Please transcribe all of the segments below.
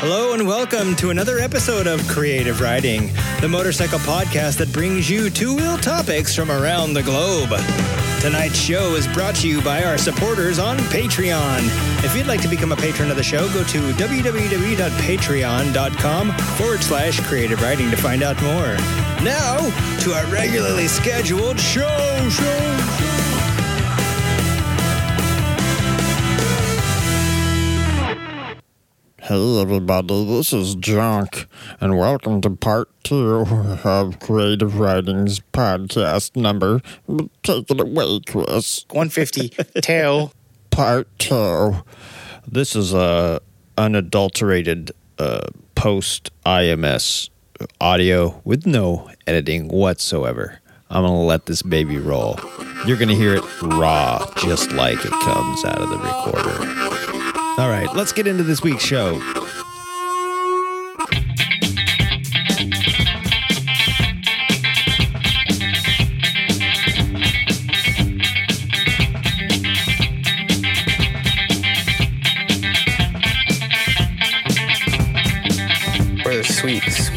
Hello and welcome to another episode of Creative Riding, the motorcycle podcast that brings you two wheel topics from around the globe. Tonight's show is brought to you by our supporters on Patreon. If you'd like to become a patron of the show, go to www.patreon.com forward slash creative riding to find out more. Now, to our regularly scheduled show, show, Hey everybody, this is Junk, and welcome to part two of Creative Riding's podcast number. Take it away, Chris. 152. Part two. This is a unadulterated uh, post IMS audio with no editing whatsoever. I'm gonna let this baby roll. You're gonna hear it raw, just like it comes out of the recorder. All right, let's get into this week's show. Or the sweets.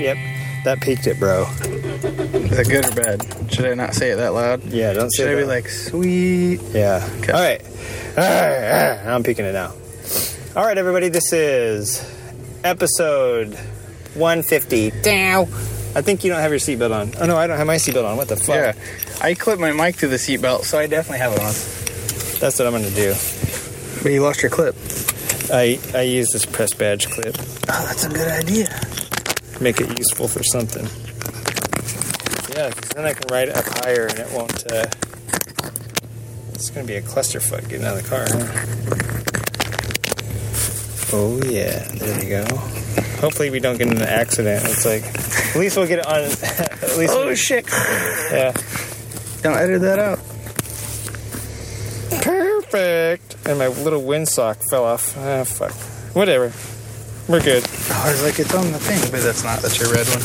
Yep, that peaked it, bro. Is that good or bad? Should I not say it that loud? Yeah, don't say it. Should I be that. like, sweet? Yeah. Okay. All right. I'm peeking it now. All right, everybody. This is episode 150. Dow. I think you don't have your seatbelt on. Oh no, I don't have my seatbelt on. What the fuck? Yeah. I clipped my mic to the seatbelt, so I definitely have it on. That's what I'm gonna do. But you lost your clip. I I use this press badge clip. Oh, that's a good idea. Make it useful for something. Yeah, because then I can ride it up higher and it won't. Uh, it's gonna be a clusterfuck getting out of the car. Oh yeah, there you go. Hopefully we don't get in an accident. It's like at least we'll get it on. at least. Oh, we- shit. yeah. Don't edit that out. Perfect. And my little windsock fell off. Ah, fuck. Whatever. We're good. Oh, I was like, it's on the thing, but that's not. That's your red one.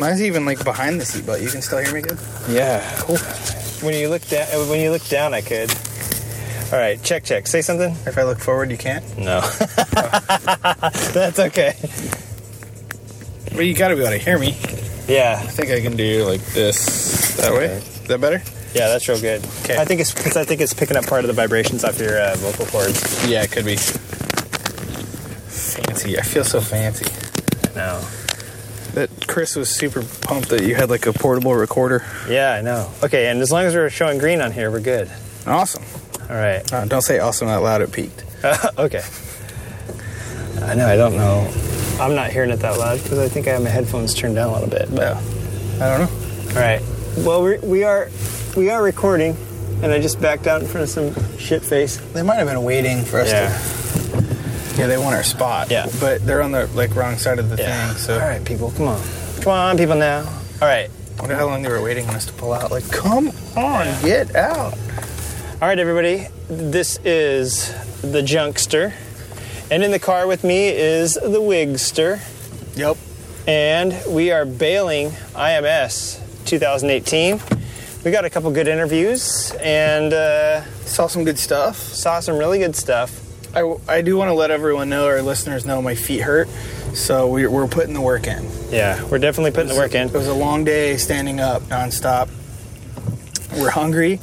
Mine's even like behind the seatbelt. You can still hear me good? Yeah. Cool. When you look down, when you look down, I could. All right. Check. Check. Say something. If I look forward, you can't? No. That's okay. But you gotta be able to hear me. Yeah. I think I can do like this. That way? Okay. Is that better? Yeah, that's real good. Okay. I think it's because I think it's picking up part of the vibrations off your uh, vocal cords. Yeah, it could be. Fancy. I feel so fancy. No. That Chris was super pumped that you had like a portable recorder. Yeah, I know. Okay, and as long as we're showing green on here, we're good. Awesome. All right. Uh, don't say awesome out loud. It peaked. okay. I know. I don't know. I'm not hearing it that loud because I think I have my headphones turned down a little bit. But I don't know. all right. Well, we're, we are we are recording, and I just backed out in front of some shit face. They might have been waiting for us Yeah. to. Yeah, they want our spot. Yeah. But they're on the like wrong side of the thing. So All right, people, come on, come on, people now. All right. I wonder how long they were waiting on us to pull out. Like, come on, get out. All right, everybody. This is the Junkster. And in the car with me is the Wigster. Yep. And we are bailing IMS 2018. We got a couple good interviews and uh, Saw some good stuff. saw some really good stuff. I, I do want to let everyone know, our listeners know, my feet hurt. So we, we're putting the work in. Yeah, we're definitely putting the work in. It was a long day standing up nonstop. We're hungry.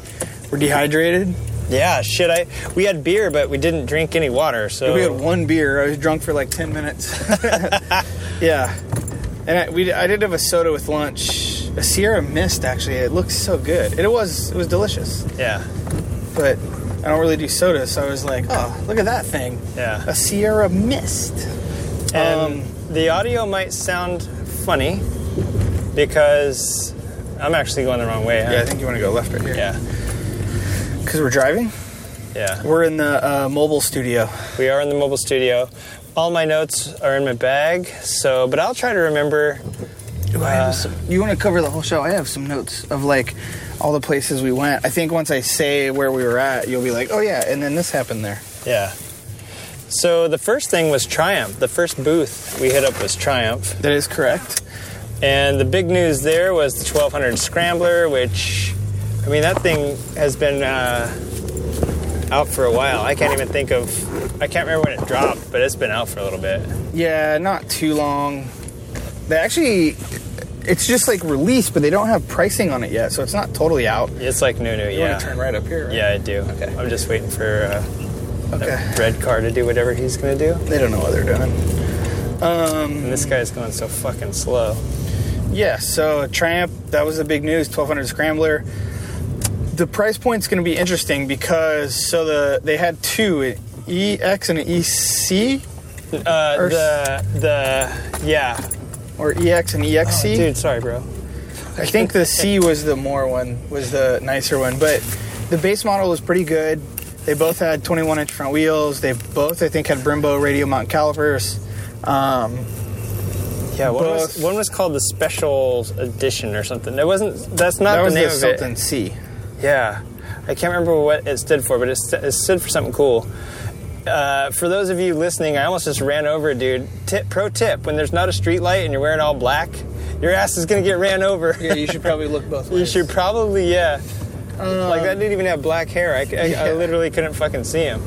We're dehydrated. Yeah, shit. I we had beer, but we didn't drink any water. So We had one beer. I was drunk for like ten minutes. yeah, and I, we I did have a soda with lunch. A Sierra Mist actually. It looks so good. And it was it was delicious. yeah, But I don't really do soda, so I was like, oh, look at that thing. yeah. A Sierra Mist. And Um, the audio might sound funny because I'm actually going the wrong way. huh? Yeah, I think you want to go left right here. yeah, Because we're driving. yeah. We're in the uh, mobile studio. We are in the mobile studio. All my notes are in my bag, so but I'll try to remember. Ooh, I Uh, have some, you want to cover the whole show? I have some notes of like all the places we went. I think once I say where we were at, you'll be like, oh yeah, and then this happened there. Yeah. So the first thing was Triumph. The first booth we hit up was Triumph, That is correct. and the big news there was the 1200 Scrambler, which, I mean, that thing has been uh, out for a while. I can't even think of. I can't remember when it dropped, but it's been out for a little bit. Yeah, not too long. They actually, it's just like released, but they don't have pricing on it yet, so it's not totally out. It's like new, new. You Yeah. want to turn right up here? right? Yeah, I do. Okay. I'm just waiting for uh, Okay. Red Car to do whatever he's gonna do. They don't know what they're doing. Um, And this guy's going so fucking slow. Yeah, so Triumph, that was the big news, 1200 Scrambler. The price point's going to be interesting because so the they had two, an EX and an EC Uh, Or- the the yeah, or EX and EXC. Oh, dude. Sorry, bro. I think the C was the more one, was the nicer one, but the base model was pretty good. They both had 21 inch front wheels. They both, I think, had Brembo radial mount calipers. Um, Yeah, one was, one was called the Special Edition or something. It wasn't. That's not that the was name the of Sultan it. C. Yeah, I can't remember what it stood for, but it, st- it stood for something cool. Uh, for those of you listening, I almost just ran over a dude. Tip, pro tip: when there's not a street light and you're wearing all black, your ass is gonna get ran over. Yeah, you should probably look both ways. You should probably, yeah. Like that didn't even have black hair. I, I, I literally couldn't fucking see him.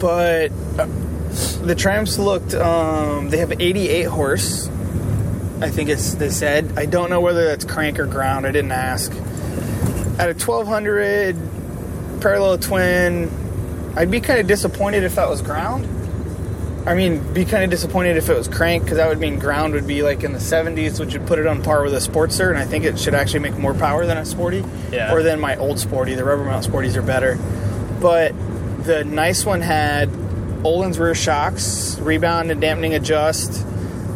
but uh, the Triumphs looked. Um, they have 88 horse. I think it's they said. I don't know whether that's crank or ground. I didn't ask. At a 1200 parallel twin, I'd be kind of disappointed if that was ground. I mean, be kind of disappointed if it was crank because that would mean ground would be like in the 70s, which would put it on par with a Sportster, and I think it should actually make more power than a Sporty, Yeah. or than my old Sporty. The rubber mount Sporties are better, but the nice one had Öhlins rear shocks, rebound and dampening adjust.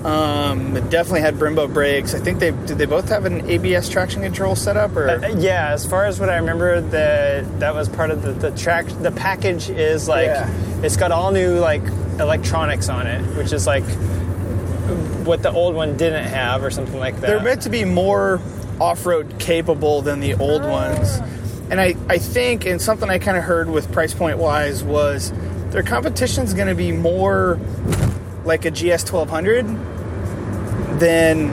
Um, it definitely had Brembo brakes. I think they did. They both have an ABS traction control setup, or Uh, yeah, as far as what I remember, the that was part of the, the track. The package is like Yeah. it's got all new like electronics on it, which is like what the old one didn't have, or something like that. they're meant to be more off-road capable than the old ones and i, I think and something i kind of heard with price point wise was their competition's going to be more like a gs 1200 than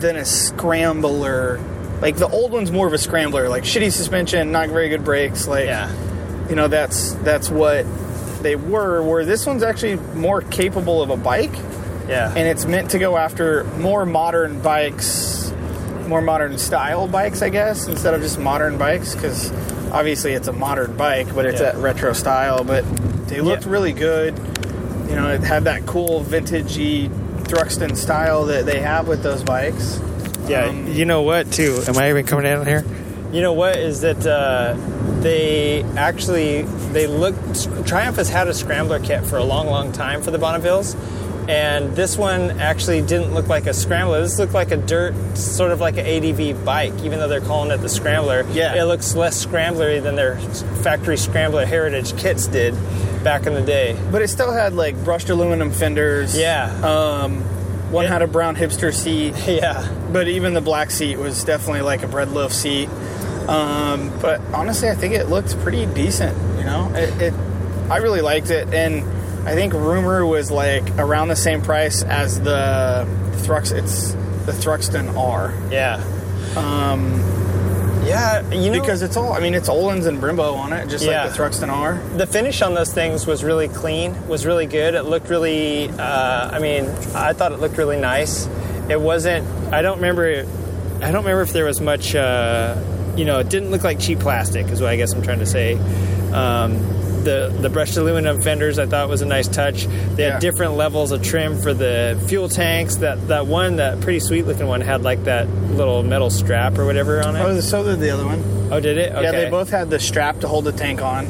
than a scrambler like the old one's more of a scrambler like shitty suspension not very good brakes like yeah, you know that's that's what they were where this one's actually more capable of a bike yeah, and it's meant to go after more modern bikes, more modern style bikes, I guess, instead of just modern bikes. Because obviously it's a modern bike, but it's Yeah. that retro style. But they looked Yeah. really good. You know, it had that cool vintagey Thruxton style that they have with those bikes. yeah. Um, you know what? Too. Am I even coming down here? You know what is that uh, they actually they look Triumph has had a scrambler kit for a long, long time for the Bonnevilles, and this one actually didn't look like a scrambler. This looked like a dirt, sort of like an ADV bike, even though they're calling it the scrambler. Yeah. it looks less scramblery than their factory scrambler heritage kits did back in the day. but it still had like brushed aluminum fenders. Yeah. Um, one Yeah. had a brown hipster seat. Yeah, but even the black seat was definitely like a bread loaf seat. Um, but honestly, I think it looked pretty decent. You know, it, it I really liked it, and I think rumor was like around the same price as the Thrux. It's the Thruxton R yeah, um, yeah. You know, because it's all. I mean, it's Öhlins and Brembo on it, just Yeah. like the Thruxton R. the finish on those things was really clean was really good it looked really uh, i mean i thought it looked really nice it wasn't i don't remember i don't remember if there was much uh, you know it didn't look like cheap plastic is what i guess i'm trying to say um, the the brushed aluminum fenders I thought was a nice touch. They Yeah. had different levels of trim for the fuel tanks. That that one, that pretty sweet looking one, had like that little metal strap or whatever on it. Oh, so did the other one. Oh, did it? Okay. Yeah, they both had the strap to hold the tank on.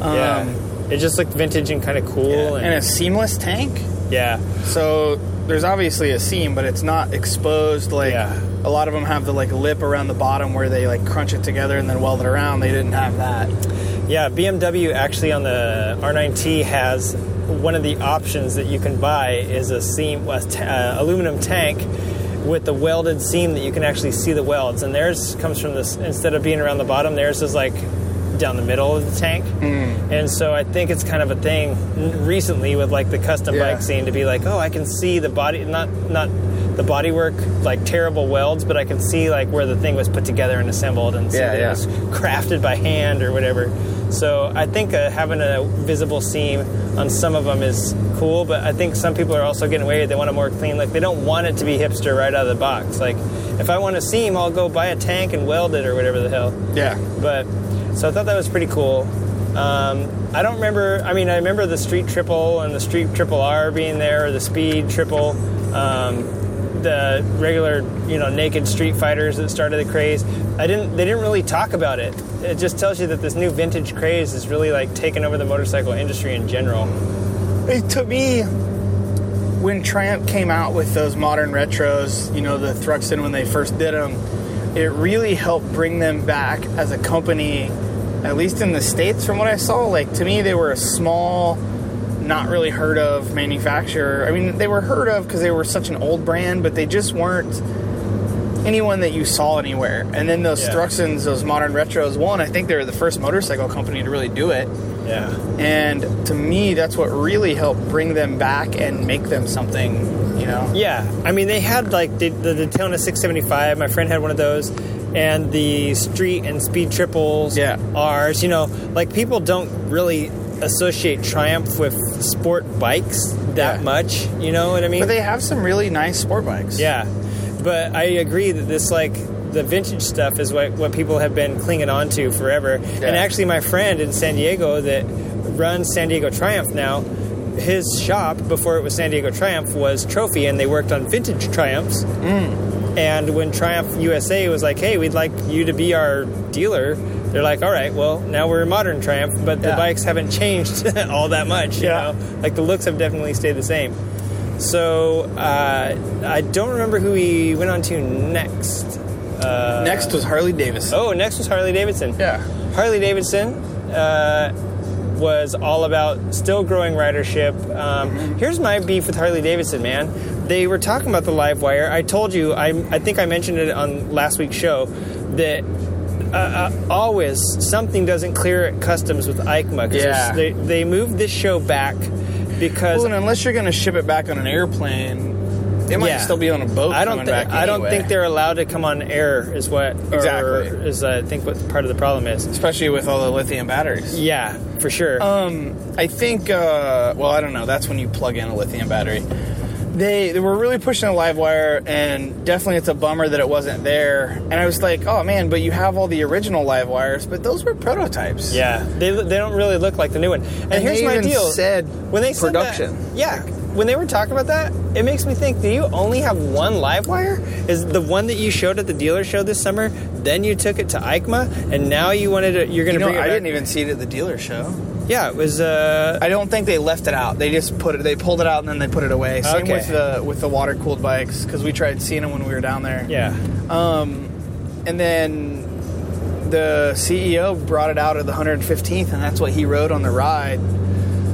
Um, Yeah. It just looked vintage and kind of cool. and a seamless tank. yeah. So there's obviously a seam, but it's not exposed. Like Yeah. a lot of them have the like lip around the bottom where they like crunch it together and then weld it around. They didn't have that. Yeah, BMW actually on the R9T has one of the options that you can buy is a seam, a t- uh, aluminum tank with the welded seam that you can actually see the welds. And theirs comes from this instead of being around the bottom, theirs is like down the middle of the tank. And so I think it's kind of a thing recently with like the custom Yeah. bike scene to be like, oh, I can see the body, not not the bodywork like terrible welds, but I can see like where the thing was put together and assembled and see Yeah, that yeah. it was crafted by hand or whatever. So I think uh, having a visible seam on some of them is cool, but I think some people are also getting away. They want a more clean look. They don't want it to be hipster right out of the box. Like if I want a seam, I'll go buy a tank and weld it or whatever the hell. Yeah. But so I thought that was pretty cool. Um, I don't remember. I mean, I remember the Street Triple and the Street Triple R being there, or the Speed Triple, um, the regular, you know, naked Street Fighters that started the craze. I didn't. They didn't really talk about it. It just tells you that this new vintage craze is really like taking over the motorcycle industry in general. It took me when Triumph came out with those modern retros, you know, the Thruxton when they first did them, it really helped bring them back as a company, at least in the States from what I saw. Like, to me, they were a small, not really heard of manufacturer. I mean, they were heard of because they were such an old brand, but they just weren't anyone that you saw anywhere. And then those Yeah. Thruxtons, those modern retros, one, I think they were the first motorcycle company to really do it. Yeah. And to me, that's what really helped bring them back and make them something, you know? Yeah, I mean they had like the, the Daytona 675. My friend had one of those, and the Street and Speed triples. Yeah. ours. You know, like people don't really associate Triumph with sport bikes that Yeah. much. You know what I mean? But they have some really nice sport bikes. yeah, but I agree that this like the vintage stuff is what, what people have been clinging on to forever. And actually, my friend in San Diego that runs San Diego Triumph now, his shop before it was San Diego Triumph was Trophy, and they worked on vintage Triumphs. Mm. And when Triumph USA was like, "Hey, we'd like you to be our dealer," they're like, "All right, well, now we're a modern Triumph, but the Yeah. bikes haven't changed all that much. You Yeah. know, like the looks have definitely stayed the same." So uh, I don't remember who we went on to next. Next was Harley Davidson. Oh, next was Harley Davidson. Yeah. Harley Davidson uh, was all about still growing ridership. Um, Here's my beef with Harley Davidson, man. They were talking about the Livewire. I told you, I, I think I mentioned it on last week's show, that uh, uh, always something doesn't clear at customs with EICMA. Yeah. They, they moved this show back because Well, and unless you're going to ship it back on an airplane, They might Yeah. still be on a boat. I don't think I don't think they're allowed to come on air. Is what or Exactly. is I think what part of the problem is. especially with all the lithium batteries. Yeah, for sure. Um, I think. Uh, well, I don't know. That's when you plug in a lithium battery. They they were really pushing a Livewire, and definitely it's a bummer that it wasn't there. And I was like, oh man, but you have all the original Livewires, but those were prototypes. Yeah, they, they don't really look like the new one. And, And here's my deal: said when they said that- production. yeah, when they were talking about that, it makes me think: Do you only have one Livewire? Is the one that you showed at the dealer show this summer? Then you took it to EICMA, and now you wanted to. You're going You to know, bring it I back. didn't even see it at the dealer show. Yeah, it was. Uh, I don't think they left it out. They just put it. They pulled it out and then they put it away. Same Okay. with the with the water cooled bikes because we tried seeing them when we were down there. yeah, And then the CEO brought it out at the 115th, and that's what he rode on the ride.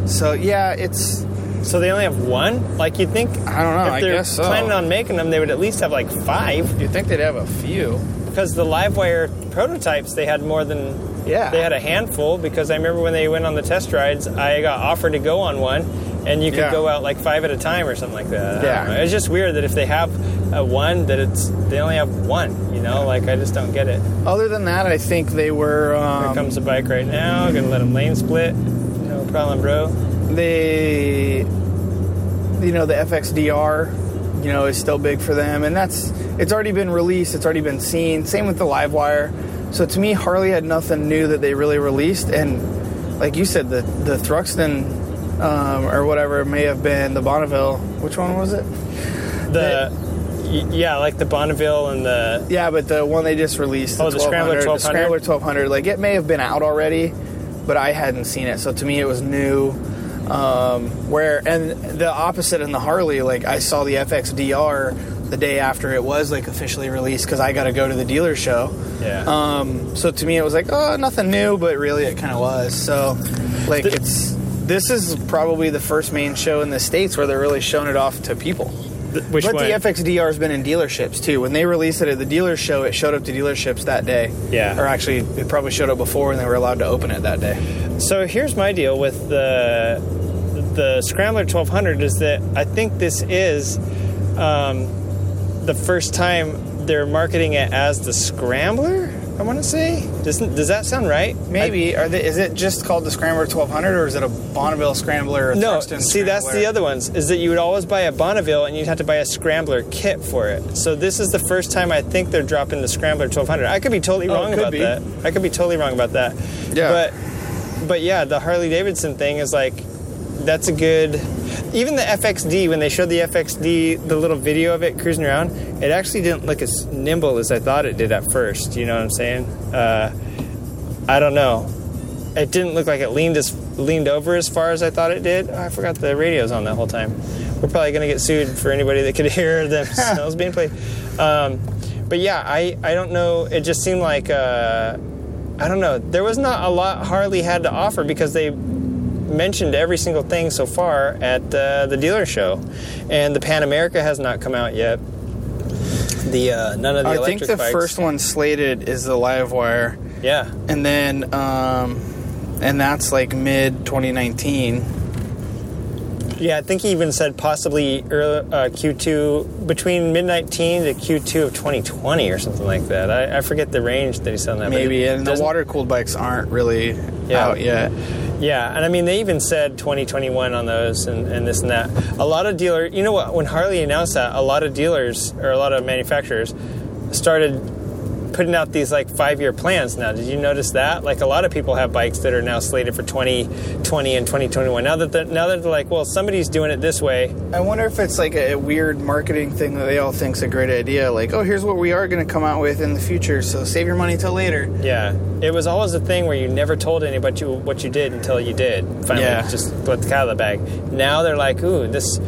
So yeah, it's so they only have one. Like you'd think. I don't know, If I they're guess so. planning on making them, they would at least have like five. you'd think they'd have a few. Because the Livewire prototypes, they had more than Yeah. They had a handful because I remember when they went on the test rides, I got offered to go on one, and you could Yeah. go out like five at a time or something like that. Yeah. it's just weird that if they have a one, that it's they only have one. You know, like I just don't get it. Other than that, I think they were. Um, Here comes a bike right now. Gonna let them lane split. No problem, bro. they you know the FXDR you know is still big for them. And that's it's already been released it's already been seen. Same with the Livewire. so to me Harley had nothing new that they really released. And like you said the the Thruxton um, or whatever may have been the Bonneville which one was it? The yeah, like the Bonneville and the yeah but the one they just released Oh, the Scrambler 1200, the 1200? Scrambler 1200 like it may have been out already but I hadn't seen it. So to me it was new um, where and the opposite in the Harley like I saw the FXDR the day after it was like officially released because I got to go to the dealer show yeah. um, so to me it was like oh nothing new but really it kind of was so like The- it's this is probably the first main show in the states where they're really showing it off to people Th- which but one? the FXDR has been in dealerships too. When they released it at the dealer show, it showed up to dealerships that day. Yeah. Or actually, it probably showed up before and they were allowed to open it that day. So here's my deal with the the Scrambler 1200 is that I think this is um, the first time they're marketing it as the Scrambler. I want to say. Doesn't does that sound right? Maybe. Are they, is it just called the Scrambler 1200 or is it a Bonneville Scrambler? Or No, see, that's the other ones. Is that you would always buy a Bonneville and you'd have to buy a Scrambler kit for it. So this is the first time I think they're dropping the Scrambler 1200. I could be totally Oh, wrong about be. that. I could be totally wrong about that. Yeah. But but yeah, the Harley Davidson thing is like that's a good. Even the FXD when they showed the FXD, the little video of it cruising around, it actually didn't look as nimble as I thought it did at first. You know what I'm saying? Uh, I don't know. It didn't look like it leaned as leaned over as far as I thought it did. Oh, I forgot the radio's on that whole time. We're probably going to get sued for anybody that could hear themselves being played. Um, but yeah, I I don't know. It just seemed like uh, I don't know. There was not a lot Harley had to offer because they mentioned every single thing so far at uh, the dealer show, and the Pan America has not come out yet. The uh, none of the I think the bikes. first one slated is the Livewire, yeah. and then um, and that's like mid 2019. Yeah, I think he even said possibly early, uh, Q2 between mid 19 to Q2 of 2020 or something like that. I, I forget the range that he said on that. Maybe, and the water cooled bikes aren't really Yeah. out yet. Yeah, and I mean they even said 2021 on those and, and this and that. A lot of dealer, you know what? When Harley announced that, a lot of dealers or a lot of manufacturers started putting out these like five year plans now. Did you notice that? Like a lot of people have bikes that are now slated for 2020 and 2021. Now that they're, now that they're like, well, somebody's doing it this way. I wonder if it's like a weird marketing thing that they all think's a great idea. Like, oh, here's what we are going to come out with in the future, so save your money till later. Yeah, it was always a thing where you never told anybody what you did until you did. Finally, Yeah. just let the cat out of the bag. Now they're like, ooh, this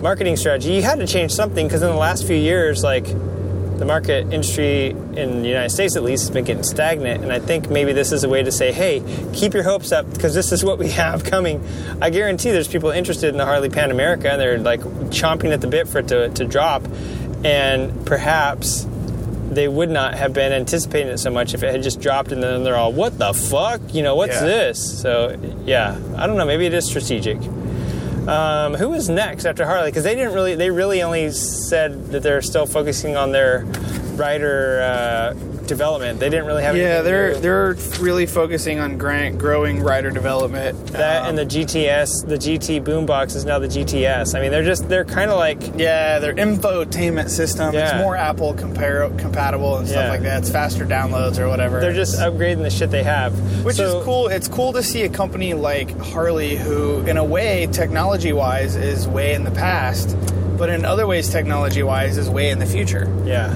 marketing strategy. You had to change something because in the last few years, like the market industry in the United States, at least, has been getting stagnant. And I think maybe this is a way to say, hey, keep your hopes up because this is what we have coming. I guarantee there's people interested in the Harley Pan America and they're like chomping at the bit for it to, to drop. And perhaps they would not have been anticipating it so much if it had just dropped and then they're all, what the fuck? You know, what's Yeah. this? So, yeah, I don't know. Maybe it is strategic. Um, who is next after Harley? Because they didn't really, they really only said that they're still focusing on their rider uh, development. They didn't really have Yeah, they're new. they're really focusing on grant, growing rider development. that Um, and the GTS, the GT boombox is now the GTS. I mean, they're just, they're kind of like, yeah, their infotainment system. Yeah. It's more Apple compar- compatible and stuff Yeah. like that. It's faster downloads or whatever. they're just upgrading the shit they have. Which So- is cool. It's cool to see a company like Harley, who, in a way, technology wise, is way in the past, but in other ways, technology wise, is way in the future. Yeah.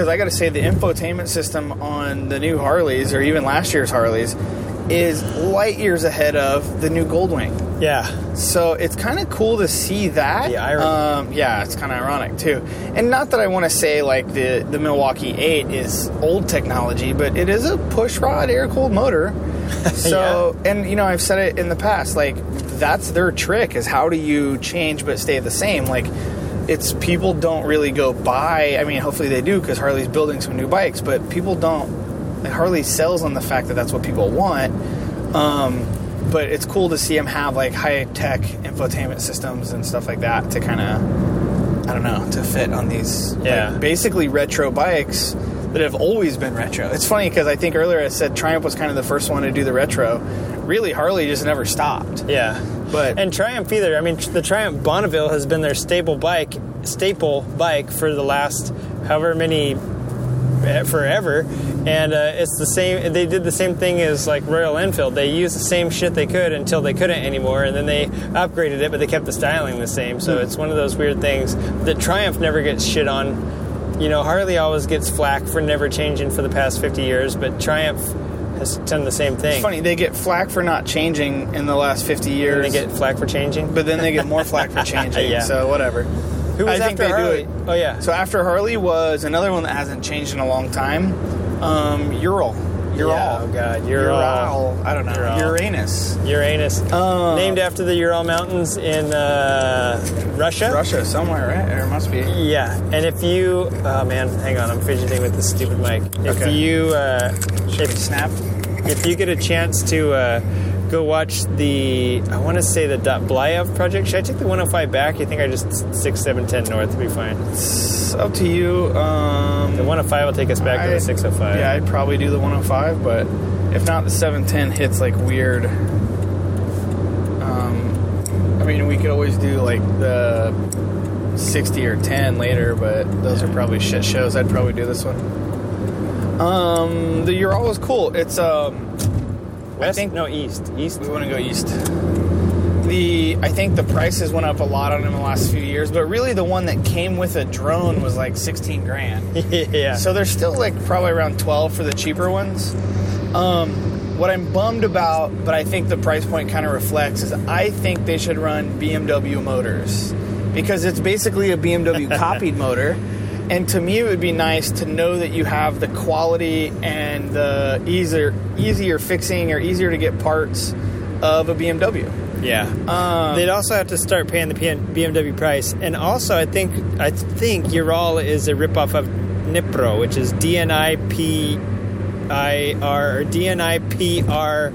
Because I got to say, the infotainment system on the new Harleys, or even last year's Harleys, is light years ahead of the new Goldwing. Yeah. So it's kind of cool to see that. The irony. Um, yeah, it's kind of ironic too. And not that I want to say like the the Milwaukee Eight is old technology, but it is a push rod air cooled motor. So, and you know, I've said it in the past, like that's their trick is how do you change but stay the same? Like it's people don't really go buy. I mean, hopefully they do because Harley's building some new bikes, but people don't. Like Harley sells on the fact that that's what people want. Um, but it's cool to see them have like high tech infotainment systems and stuff like that to kind of, I don't know, to fit on these like, Yeah. basically retro bikes that have always been retro. It's funny because I think earlier I said Triumph was kind of the first one to do the retro. Really, Harley just never stopped. Yeah. But And Triumph either. I mean, the Triumph Bonneville has been their staple bike, staple bike for the last however many eh, forever, and uh, it's the same. They did the same thing as like Royal Enfield. They used the same shit they could until they couldn't anymore, and then they upgraded it, but they kept the styling the same. So it's one of those weird things that Triumph never gets shit on. You know, Harley always gets flack for never changing for the past 50 years, but Triumph has done the same thing. it's funny they get flack for not changing in the last fifty And years. they get flack for changing. but then they get more flack for changing. Yeah. So whatever. Who was I think after Harley? it. Oh yeah. So after Harley was another one that hasn't changed in a long time. Um, Ural. Ural. Yeah, oh God, Ural. Ural. I don't know. Ural. Uranus. Uranus, Uh, named after the Ural Mountains in uh, Russia. Russia somewhere, right? There must be. Yeah, and if you, oh man, hang on, I'm fidgeting with this stupid mic. If Okay. you, uh, Should if, snap? if you get a chance to uh, go watch the. I want to say the Blyov project. Should I take the 105 back? You think I just six, seven, ten north will be fine? It's up to you. Um, The 105 will take us back to I- the 605. Yeah, I'd probably do the 105, but if not, the 710 hits like weird. Um, I mean, we could always do like the 60 or 10 later, but those are probably shit shows. I'd probably do this one. Um, the Ural was cool. It's um, West? think- no east. East. we want to go east. The I think the prices went up a lot on them in the last few years, but really the one that came with a drone was like 16 grand. yeah. So they're still like probably around 12 for the cheaper ones. Um, what I'm bummed about, but I think the price point kind of reflects, is I think they should run BMW motors because it's basically a BMW copied motor. And to me, it would be nice to know that you have the quality and the easier, easier fixing or easier to get parts of a BMW. Yeah. Um, They'd also have to start paying the BMW price, and also I think I think Ural is a ripoff of Nipro, which is DNIPIR or DNIPR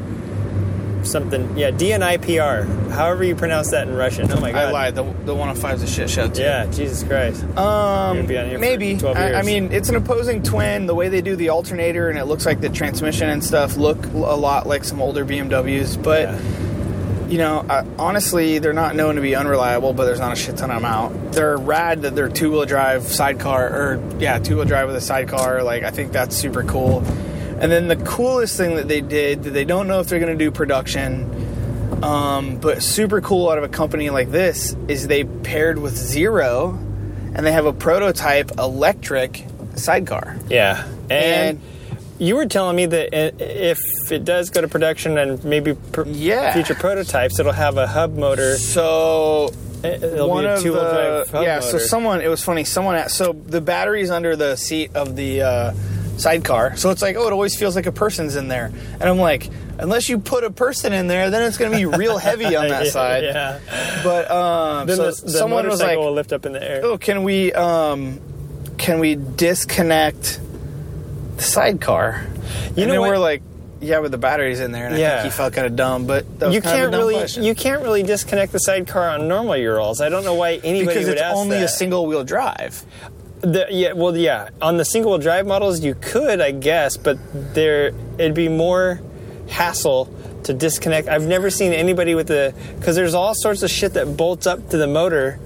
something. Yeah, DNIPR. However you pronounce that in Russian. Oh my god. I lied. The, the 105 is a shit show too. Yeah, Jesus Christ. Um, Gonna be on here for maybe. 12 I, I mean, it's an opposing twin. The way they do the alternator and it looks like the transmission and stuff look a lot like some older BMWs. But Yeah. you know, I, honestly, they're not known to be unreliable. But there's not a shit ton of them out. They're rad that they're two wheel drive sidecar or yeah, two wheel drive with a sidecar. Like I think that's super cool. And then the coolest thing that they did that they don't know if they're going to do production, um, but super cool out of a company like this is they paired with Zero, and they have a prototype electric sidecar. Yeah, and, And- you were telling me that if it does go to production and maybe pr- Yeah. future prototypes, it'll have a hub motor. So It'll one be a of the yeah. So someone it was funny. Someone at, so the battery's under the seat of the uh, sidecar. So it's like oh, it always feels like a person's in there, and I'm like. Unless you put a person in there, then it's going to be real heavy on that Yeah, side. Yeah. But um, Then so the, the someone was like, will lift up in the air. oh, can we um, can we disconnect the sidecar? You and know we're like, yeah, with the batteries in there, and I Yeah. think he felt kind of dumb, but you can't of a dumb really question. you can't really disconnect the sidecar on normal Urals. I don't know why anybody because would it's only that. a single wheel drive. The, yeah, well, yeah. On the single drive models, you could, I guess, but there it'd be more hassle to disconnect. I've never seen anybody with the because there's all sorts of shit that bolts up to the motor.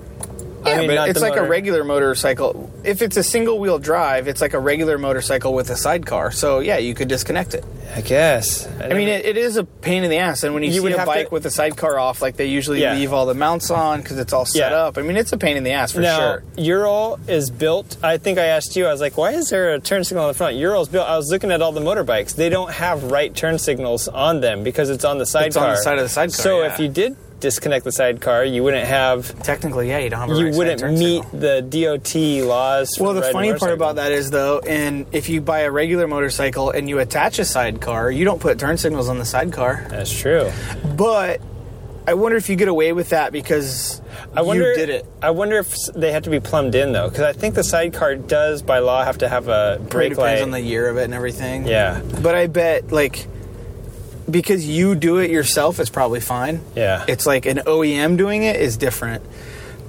Yeah, I mean, but it's like a regular motorcycle. If it's a single wheel drive, it's like a regular motorcycle with a sidecar. So yeah, you could disconnect it. I guess. I mean, it, it is a pain in the ass, and when you, You see a bike to- with the sidecar off, like they usually Yeah. leave all the mounts on because it's all set Yeah. up. I mean, it's a pain in the ass for now, sure. Ural is built. I think I asked you. I was like, "Why is there a turn signal on the front?" Ural's built. I was looking at all the motorbikes. They don't have right turn signals on them because it's on the sidecar. It's on the side of the sidecar, So yeah. if you did disconnect the sidecar, you wouldn't have. Technically, yeah, you don't have a You right wouldn't turn meet signal. the DOT laws. for Well, the riding funny part about that is though, and if you buy a regular motorcycle and you attach a sidecar, you don't put turn signals on the sidecar. That's true. But I wonder if you get away with that because I wonder. you did it. I wonder if they have to be plumbed in though, because I think the sidecar does by law have to have a Probably brake depends light. on the year of it and everything. yeah. But I bet like because you do it yourself, it's probably fine. Yeah. It's like an OEM doing it is different.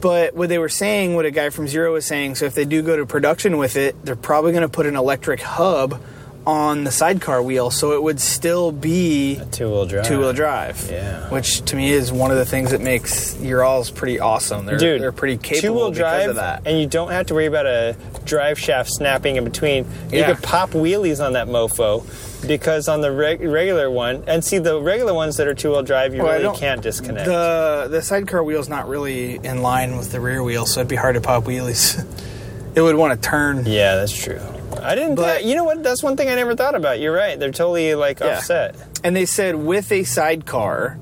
But what they were saying, what a guy from Zero was saying, so if they do go to production with it, they're probably going to put an electric hub on the sidecar wheel, so it would still be Two wheel drive. two wheel drive. Yeah. Which to me is one of the things that makes Urals pretty awesome. They're Dude, they're pretty capable two-wheel because drive, of that. and you don't have to worry about a drive shaft snapping in between. You Yeah. could pop wheelies on that mofo because on the reg- regular one, and see the regular ones that are two-wheel drive, you Well, really can't disconnect. The the sidecar wheel's not really in line with the rear wheel, so it'd be hard to pop wheelies. it would want to turn. yeah, that's true. I didn't. But- you know what? That's one thing I never thought about. You're right. They're totally like Yeah. offset. And they said with a sidecar,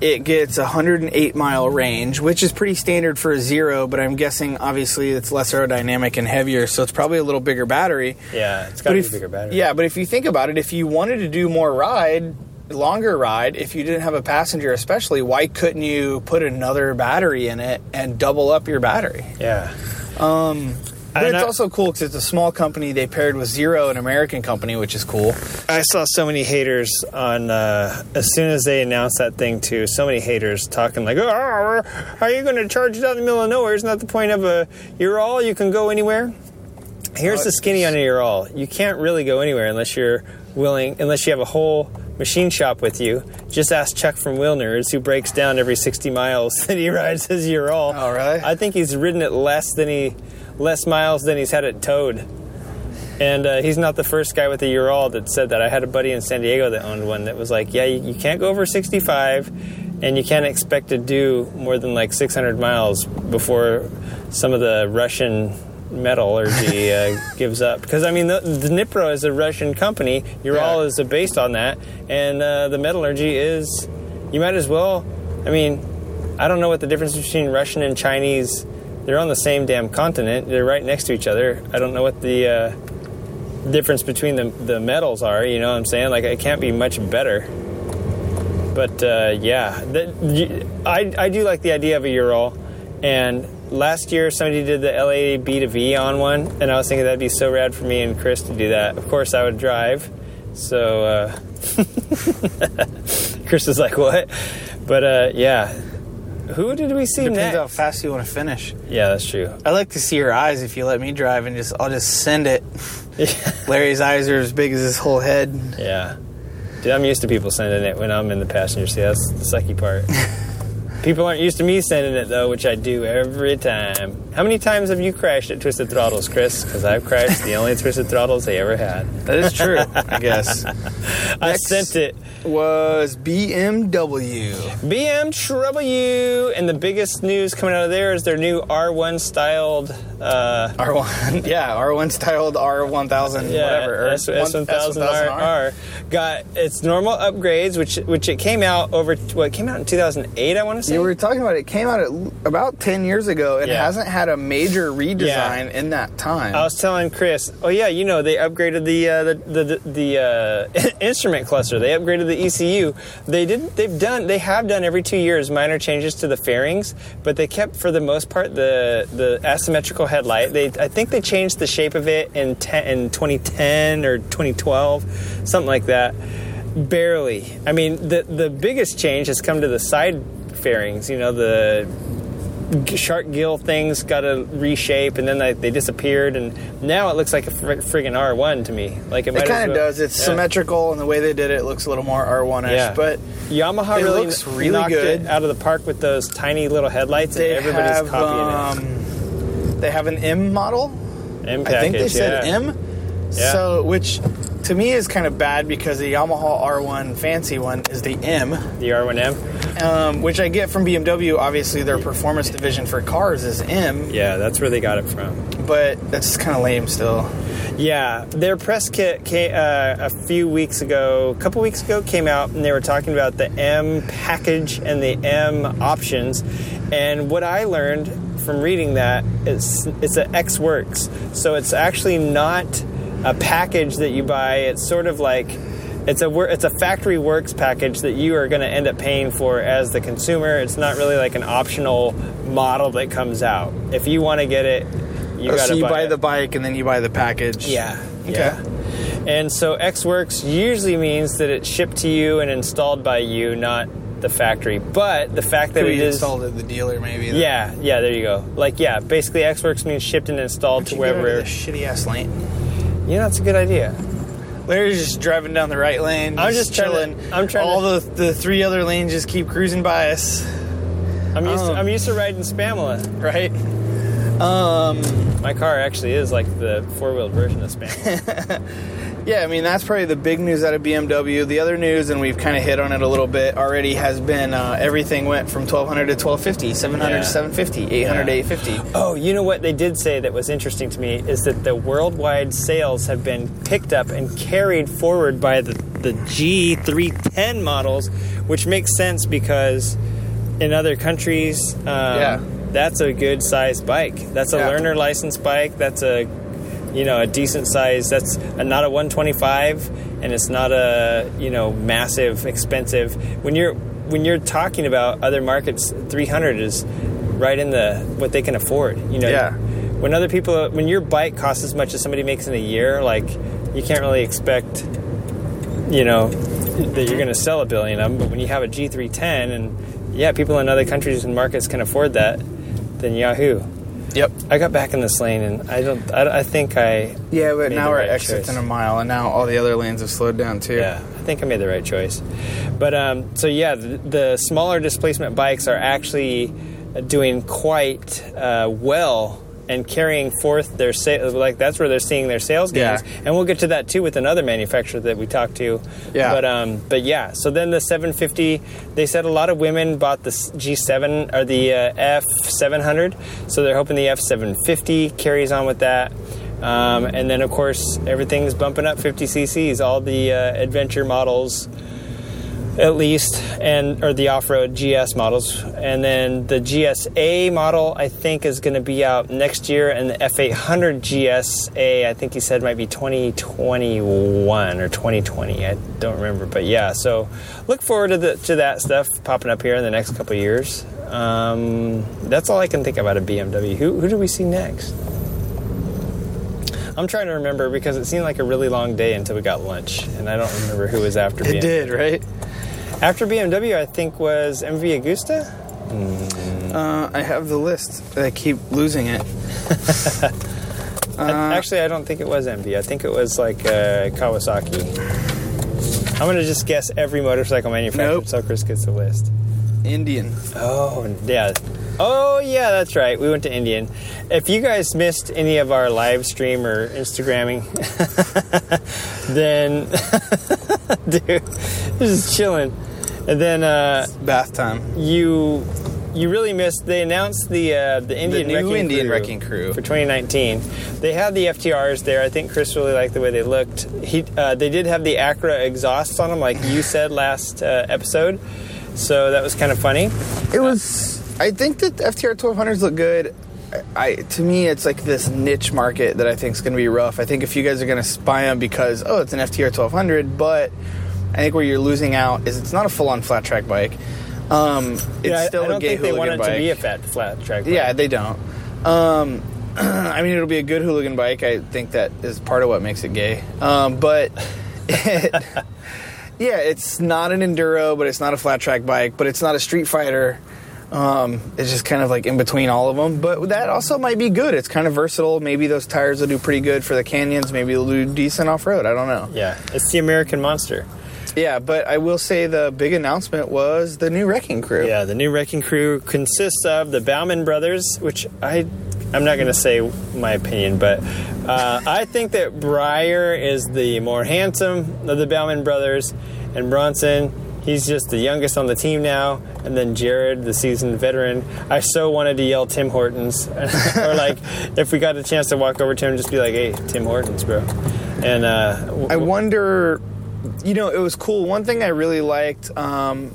it gets 108 mile range, which is pretty standard for a zero. But I'm guessing obviously it's less aerodynamic and heavier, so it's probably a little bigger battery. Yeah, it's got to be if a bigger battery. yeah, but if you think about it, if you wanted to do more ride, longer ride, if you didn't have a passenger, especially, why couldn't you put another battery in it and double up your battery? yeah. Um, But it's I- also cool because it's a small company. They paired with Zero, an American company, which is cool. I saw so many haters on uh, as soon as they announced that thing too. So many haters talking like, "Oh, how are you going to charge it out in the middle of nowhere? Isn't that the point of a Ural? You can go anywhere." Here's the skinny on a Ural: You can't really go anywhere unless you're willing, unless you have a whole machine shop with you. Just ask Chuck from Wheel Nerds, who breaks down every 60 miles that he rides his year Oh, really? I think he's ridden it less than he, less miles than he's had it towed. And uh, he's not the first guy with a Ural that said that. I had a buddy in San Diego that owned one that was like, yeah, you, you can't go over 65 and you can't expect to do more than like 600 miles before some of the Russian metallurgy uh, gives up. Because, I mean, the, the Nipro is a Russian company. Ural Yeah. is based on that. And uh, the metallurgy is, you might as well, I mean, I don't know what the difference between Russian and Chinese. They're on the same damn continent. They're right next to each other. I don't know what the uh, difference between the the metals are. You know what I'm saying? Like it can't be much better. But uh, yeah, I y- I I do like the idea of a Ural. And last year somebody did the LA B to V on one, and I was thinking that'd be so rad for me and Chris to do that. Of course, I would drive. So uh, Chris is like, what? But uh, yeah, who did we see Depends next? how fast you want to finish. Yeah, that's true. I like to see your eyes if you let me drive, and just I'll just send it. Larry's eyes are as big as his whole head. Yeah. Dude, I'm used to people sending it when I'm in the passenger seat. That's the sucky part. people aren't used to me sending it, though, which I do every time. How many times have you crashed at Twisted Throttles, Chris? Because I've crashed the only Twisted Throttles they ever had. That is true, I guess. I Next. sent it. Was BMW. BMW. And the biggest news coming out of there is their new R1 styled. Uh, R1, yeah, R1 styled R1000, yeah, whatever. or S, S1000R got its normal upgrades, which which it came out over what came out in 2008, I want to say. You were talking about it. It came out at about 10 years ago. It Yeah. hasn't had a major redesign Yeah. in that time. I was telling Chris, oh yeah, you know they upgraded the uh, the the, the uh, instrument cluster. They upgraded the ECU. They did. They've done. They have done every two years minor changes to the fairings, but they kept for the most part the the asymmetrical headlight. They I think they changed the shape of it in ten, in 2010 or 2012, something like that. Barely. I mean, the the biggest change has come to the side fairings. You know the shark gill things got to reshape and then they, they disappeared and now it looks like a fr- friggin' R1 to me like it, it kind of does. It's yeah. symmetrical, and the way they did it looks a little more R1ish. yeah But Yamaha it really looks really good. it out of the park with those tiny little headlights they and everybody's have copying um, they have an M model. M I think they package, said yeah. M. Yeah. So, which to me is kind of bad because the Yamaha R1 fancy one is the M, the R1M um, which I get from BMW. Obviously, their performance division for cars is M, yeah that's where they got it from but that's kind of lame still. Yeah, their press kit came, uh, a few weeks ago, a couple weeks ago, came out, and they were talking about the M package and the M options. And what I learned from reading that is it's an X Works, so it's actually not a package that you buy. It's sort of like it's a it's a factory works package that you are going to end up paying for as the consumer. It's not really like an optional model that comes out. If you want to get it, you Oh, got so to you buy the bike and then you buy the package. Yeah. Okay. Yeah. And so X Works usually means that it's shipped to you and installed by you, not the factory. But the fact that Could be is installed at the dealer, maybe. Yeah, yeah, there you go. Like yeah, basically XWorks means shipped and installed to Get rid of wherever shitty ass lane. You know, that's a good idea. Larry's just driving down the right lane. I'm just trying to- chilling. I'm trying to- All the the three other lanes just keep cruising by us, I'm used Oh. to, I'm used to riding Spamla. right? Um, My car actually is like the four wheeled version of Spamla. yeah, I mean that's probably the big news out of BMW. The other news, and we've kind of hit on it a little bit already, has been uh, everything went from 1200 to 1250, 700 Yeah. to 750, 800 to 850. Oh, you know what they did say that was interesting to me is that the worldwide sales have been picked up and carried forward by the, the G310 models, which makes sense because in other countries, um, Yeah. that's a good sized bike. That's a Yeah. learner license bike. That's a you know a decent size. That's a, not a 125, and it's not a you know massive expensive. When you're when you're talking about other markets, 300 is right in the what they can afford. You know, Yeah. when other people, when your bike costs as much as somebody makes in a year, like you can't really expect, you know, that you're going to sell a billion of them. But when you have a G310 and yeah, people in other countries and markets can afford that, then Yahoo. Yep. I got back in this lane and I don't. I, I think I. Yeah, but now we're right exits in a mile, and now all the other lanes have slowed down too. Yeah, I think I made the right choice. But um, so yeah, the, the smaller displacement bikes are actually doing quite uh, well and carrying forth their sales. Like that's where they're seeing their sales gains. Yeah. And we'll get to that too with another manufacturer that we talked to. Yeah. But um, but yeah. So then the 750, they said a lot of women bought the G7 or the uh, F700. So they're hoping the F750 carries on with that. Um, and then, of course, everything's bumping up 50 cc's. All the uh, adventure models, at least, and or the off-road GS models, and then the GSA model I think is going to be out next year, and the F800 GSA I think he said might be 2021 or 2020. I don't remember, but yeah. So look forward to the, to that stuff popping up here in the next couple years. Um, that's all I can think about a BMW. Who who do we see next? I'm trying to remember because it seemed like a really long day until we got lunch, and I don't remember who was after It BMW. did, right? After BMW, I think was MV Agusta. Uh, I have the list. But I keep losing it. I- actually, I don't think it was MV. I think it was like uh, Kawasaki. I'm gonna just guess every motorcycle manufacturer Nope. so Chris gets the list. Indian. Oh yeah. Oh yeah, that's right. We went to Indian. If you guys missed any of our live stream or Instagramming, then dude, this is chilling. And then uh, Bath time. you you really missed. They announced the uh, the Indian new wrecking Indian crew wrecking crew. for 2019. They had the FTRs there. I think Chris really liked the way they looked. He uh, they did have the Acura exhausts on them, like you said last uh, episode. So that was kind of funny. It was. I think that FTR 1200s look good. I, I to me, it's like this niche market that I think is going to be rough. I think if you guys are going to spy them because oh, it's an FTR 1200, but I think where you're losing out is it's not a full-on flat track bike. Um, it's Yeah, I- still I don't a gay think they want it bike. to be a fat flat track. bike. Yeah, they don't. Um, I mean, it'll be a good hooligan bike. I think that is part of what makes it gay. Um, but it, yeah, it's not an enduro, but it's not a flat track bike, but it's not a street fighter. Um, it's just kind of like in between all of them. But that also might be good. It's kind of versatile. Maybe those tires will do pretty good for the canyons. Maybe they'll do decent off road. I don't know. yeah, it's the American Monster. Yeah, but I will say the big announcement was the new Wrecking Crew. Yeah, the new wrecking crew consists of the Bauman brothers, which I I'm not going to say my opinion, but uh, I think that Briar is the more handsome of the Bauman brothers, and Bronson. He's just the youngest on the team now, and then Jared, the seasoned veteran. I so wanted to yell Tim Hortons, or like if we got a chance to walk over to him, just be like, "Hey, Tim Hortons, bro." And uh, w- I wonder, you know, it was cool. One thing I really liked, um,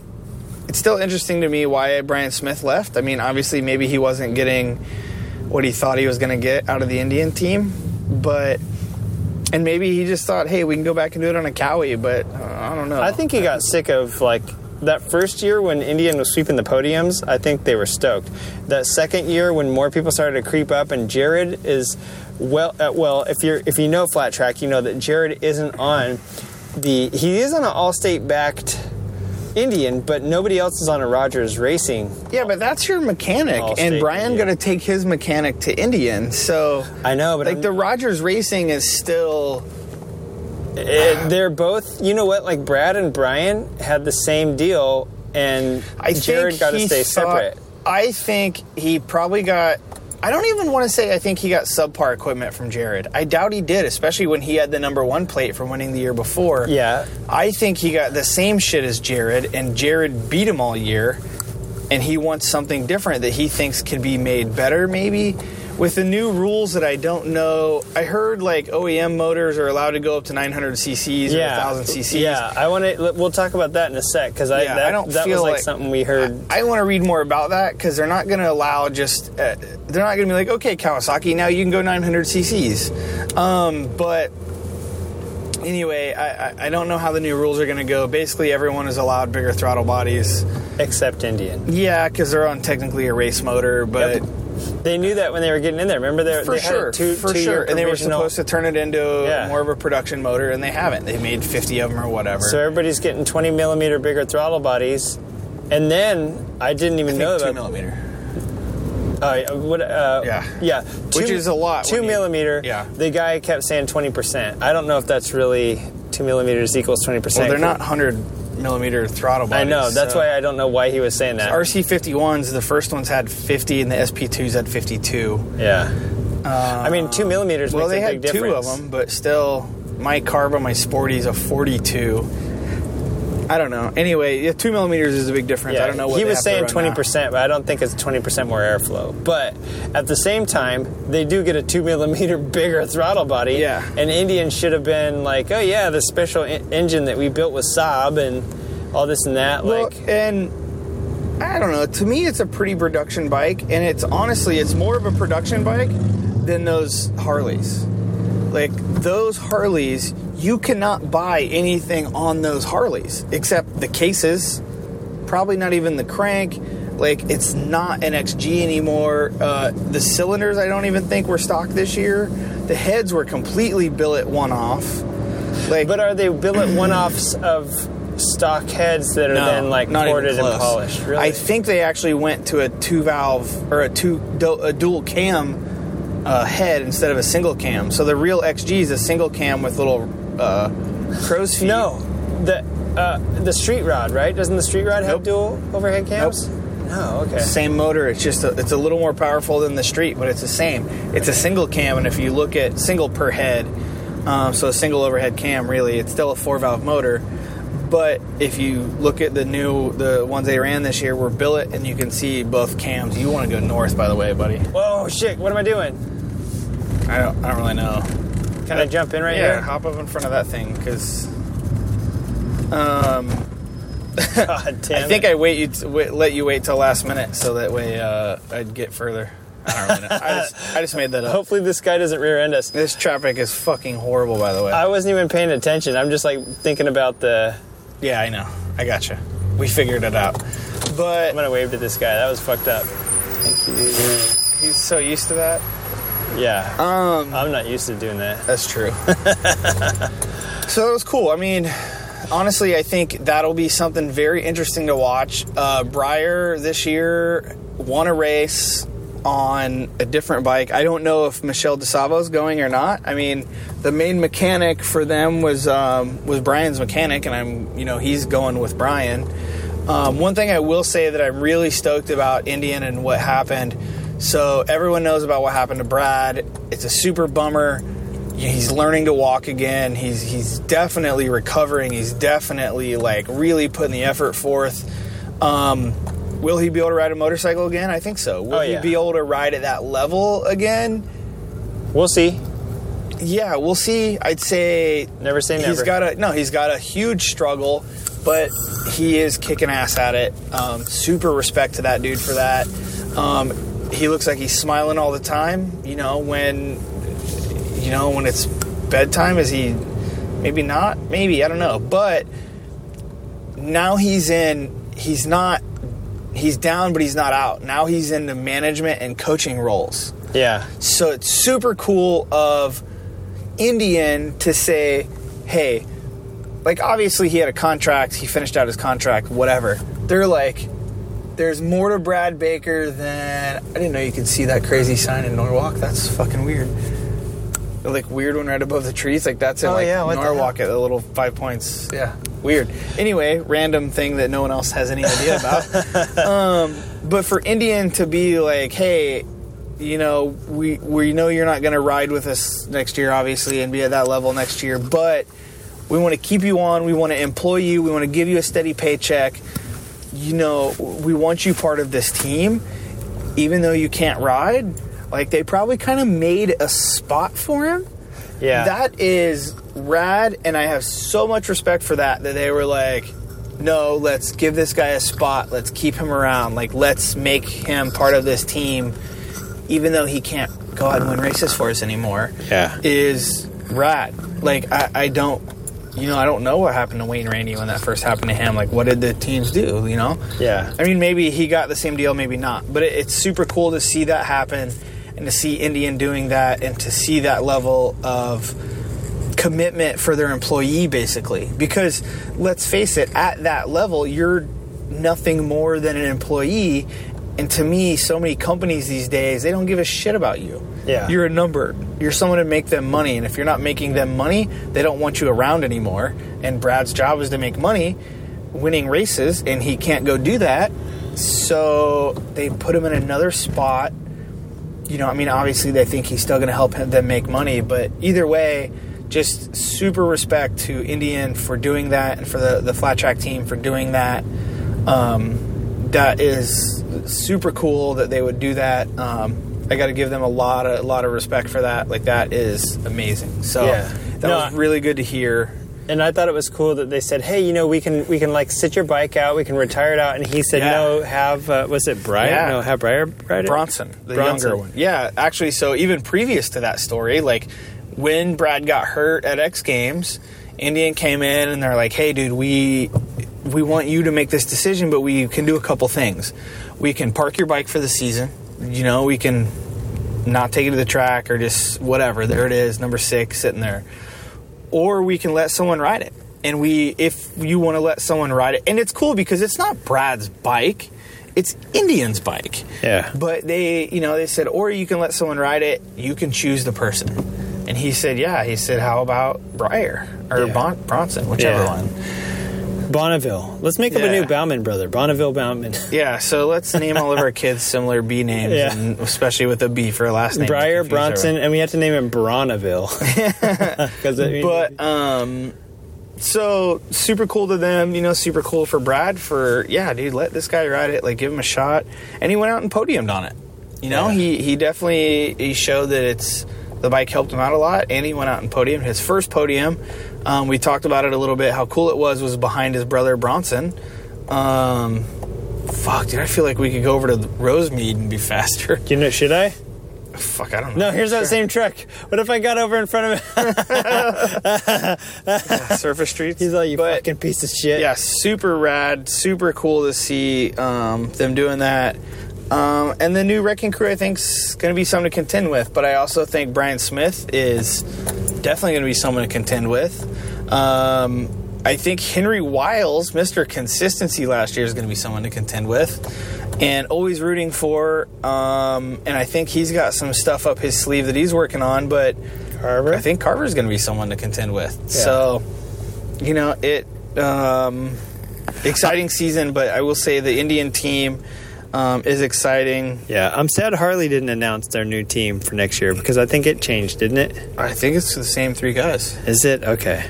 it's still interesting to me why Bryan Smith left. I mean, obviously, maybe he wasn't getting what he thought he was going to get out of the Indian team, but. And maybe he just thought, hey, we can go back and do it on a Kawi, but uh, I don't know. I think he got sick of like that first year when Indian was sweeping the podiums. I think they were stoked. That second year when more people started to creep up, and Jared is well. Uh, well, if you're if you know flat track, you know that Jared isn't on the. He is on an all state backed Indian, but nobody else is on a Rogers Racing. Yeah, but that's your mechanic, Allstate, and Bryan going to take his mechanic to Indian. So I know, but like I'm- the Rogers Racing is still it- they're both. You know what? Like Brad and Bryan had the same deal, and I Jared think got to stay thought- separate. I think he probably got. I don't even want to say I think he got subpar equipment from Jared. I doubt he did, especially when he had the number one plate from winning the year before. Yeah. I think he got the same shit as Jared, and Jared beat him all year, and he wants something different that he thinks can be made better, maybe. With the new rules that I don't know, I heard like OEM motors are allowed to go up to 900 cc's or 1000 cc's. Yeah, I want to. We'll talk about that in a sec because I Yeah, that, I don't that feel was like, like- something we heard. I want to read more about that because they're not going to allow just. Uh, they're not going to be like, okay, Kawasaki, now you can go 900 cc's. Um, but Anyway, I, I, I don't know how the new rules are going to go. Basically, everyone is allowed bigger throttle bodies. Except Indian. Yeah, because they're on technically a race motor, but Yep. They knew that when they were getting in there. Remember, they, for they had sure, a two, for two-year sure, and they were supposed to turn it into Yeah. more of a production motor, and they haven't. They made fifty of them or whatever. So everybody's getting 20 millimeter bigger throttle bodies. And then I didn't even I know think two about millimeter. Uh, yeah, what, uh, Yeah. yeah, Which is a lot Two when you- millimeter. Yeah. The guy kept saying twenty percent. I don't know if that's really two millimeters equals 20%. Well, they're not hundred millimeter throttle I know. That's so- why I don't know why he was saying that. RC fifty ones. The first ones had fifty, and the SP twos had fifty two. yeah. I mean, two millimeters Well, makes they a had big two difference. of them, but still, my carb on my Sporty is a forty-two. I don't know. Anyway, yeah, two millimeters is a big difference. Yeah, I don't know what he was saying twenty percent, but I don't think it's twenty percent more airflow. But at the same time, they do get a two millimeter bigger throttle body. Yeah. and Indian should have been like, oh yeah, the special en- engine that we built with Saab and all this and that. Well, like, and I don't know. To me, it's a pretty production bike, and it's honestly, it's more of a production bike than those Harleys. Like those Harleys, you cannot buy anything on those Harleys except the cases. Probably not even the crank. Like it's not an XG anymore. Uh, the cylinders, I don't even think were stock this year. The heads were completely billet one off. Like, but are they billet one-offs of stock heads that are then like ported and polished? Really? I think they actually went to a two valve or a two a dual cam uh, head instead of a single cam. So the real XG is a single cam with little uh, crow's feet. no, the uh, the street rod, right? Doesn't the street rod have Nope. dual overhead cams? No. Okay. Same motor. It's just a, it's a little more powerful than the street, but it's the same. It's a single cam, and if you look at single per head, um, so a single overhead cam, really, it's still a four valve motor. But if you look at the new the ones they ran this year were billet, and you can see both cams. You want to go north, by the way, buddy. Whoa, shit! What am I doing? I don't, I don't really know. Can I jump in right yeah, here? Yeah, hop up in front of that thing because. Um, God damn I think it. I wait you t- wait, let you wait till last minute so that way uh, I'd get further. I don't really know. I just, I just made that up. Hopefully this guy doesn't rear end us. This traffic is fucking horrible, by the way. I wasn't even paying attention. I'm just like thinking about the. yeah, I know. I gotcha. We figured it out. But I'm gonna wave to this guy. That was fucked up. he's so used to that. Yeah. Um, I'm not used to doing that. That's true. so that was cool. I mean, honestly, I think that'll be something very interesting to watch. Uh, Briar this year won a race on a different bike. I don't know if Michelle DeSavo's going or not. I mean, the main mechanic for them was um, was Bryan's mechanic, and I'm you know he's going with Bryan. Um, one thing I will say that I'm really stoked about Indian and what happened. So everyone knows about what happened to Brad. It's a super bummer. He's learning to walk again. He's he's definitely recovering. He's definitely like really putting the effort forth. Um, will he be able to ride a motorcycle again? I think so. Will Oh, he be able to ride at that level again? We'll see. Yeah, we'll see. I'd say Never say never. He's got a no. He's got a huge struggle, but he is kicking ass at it. Um, super respect to that dude for that. Um, he looks like he's smiling all the time. You know when, you know when it's bedtime. Is he? Maybe not. Maybe I don't know. But now he's in. He's not. He's down, but he's not out. Now he's in the management and coaching roles. Yeah. So it's super cool of Indian to say, hey, like obviously he had a contract, he finished out his contract, whatever. They're like, there's more to Brad Baker than I didn't know you could see that crazy sign in Norwalk. That's fucking weird. The, like weird one right above the trees, like that's in Oh, like yeah, what the Norwalk at the little five points. Yeah, weird. Anyway, random thing that no one else has any idea about. um, but for Indian to be like, hey, you know, we we know you're not going to ride with us next year, obviously, and be at that level next year, but we want to keep you on. We want to employ you. We want to give you a steady paycheck. You know, we want you part of this team, even though you can't ride. Like they probably kind of made a spot for him. Yeah. That is rad, and I have so much respect for that. That they were like, no, let's give this guy a spot. Let's keep him around. Like, let's make him part of this team, even though he can't go out and win races for us anymore. Yeah. is rad. Like I, I don't, you know, I don't know what happened to Wayne Rainey when that first happened to him. Like what did the teams do? You know? Yeah. I mean, maybe he got the same deal, maybe not. But it, it's super cool to see that happen and to see Indian doing that and to see that level of commitment for their employee, basically. Because let's face it, at that level, you're nothing more than an employee. And to me, so many companies these days, they don't give a shit about you. Yeah. You're a number. You're someone to make them money. And if you're not making them money, they don't want you around anymore. And Brad's job is to make money winning races, and he can't go do that. So they put him in another spot. You know, I mean, obviously they think he's still going to help them make money, but either way, just super respect to Indian for doing that and for the, the flat track team for doing that. Um, that is super cool that they would do that. Um, I got to give them a lot of a lot of respect for that. Like that is amazing. So Yeah. that No, was really good to hear. And I thought it was cool that they said, "Hey, you know, we can we can like sit your bike out, we can retire it out." And he said, Yeah. "No, have uh, was it Brian? Yeah. No, have Brian ride it? Bronson, the Bronson. younger one. Yeah, actually, so even previous to that story, like when Brad got hurt at X Games, Indian came in and they're like, "Hey, dude, we we want you to make this decision, but we can do a couple things. We can park your bike for the season. You know, we can not take it to the track or just whatever. There it is, number six, sitting there. Or we can let someone ride it. And we, if you want to let someone ride it, and it's cool because it's not Brad's bike, it's Indian's bike. Yeah. But they, you know, they said, or you can let someone ride it. You can choose the person. And he said, yeah. He said, how about Briar or Yeah. Bronson, whichever Yeah. one. Bonneville. Let's make up a new Bauman brother, Bonneville Bauman. Yeah. So let's name all of our kids similar B names, Yeah. and especially with a B for a last name. Confuse Bronson, and we had to name him Broneville. Because But um, so super cool to them, you know, super cool for Brad for yeah, dude, let this guy ride it, like give him a shot, and he went out and podiumed on it. You know, Yeah. he he definitely he showed that it's the bike helped him out a lot, and he went out and podiumed his first podium. Um, we talked about it a little bit. How cool it was was behind his brother Bronson. Um, fuck, dude, I feel like we could go over to Rosemead and be faster. you know, should I? fuck, I don't know. No, here's that Sure. same truck. What if I got over in front of him? surface streets. He's like, you But- fucking piece of shit. yeah, super rad, super cool to see um, them doing that. Um, and the new Wrecking Crew, I think, is going to be something to contend with. But I also think Bryan Smith is definitely going to be someone to contend with. Um, I think Henry Wiles, Mr. Consistency last year, is going to be someone to contend with. And always rooting for. Um, and I think he's got some stuff up his sleeve that he's working on. But Carver. I think Carver's going to be someone to contend with. So, you know, it um, exciting season, but I will say the Indian team um, is exciting. Yeah, I'm sad Harley didn't announce their new team for next year because I think it changed, didn't it? I think it's the same three guys. Is it okay?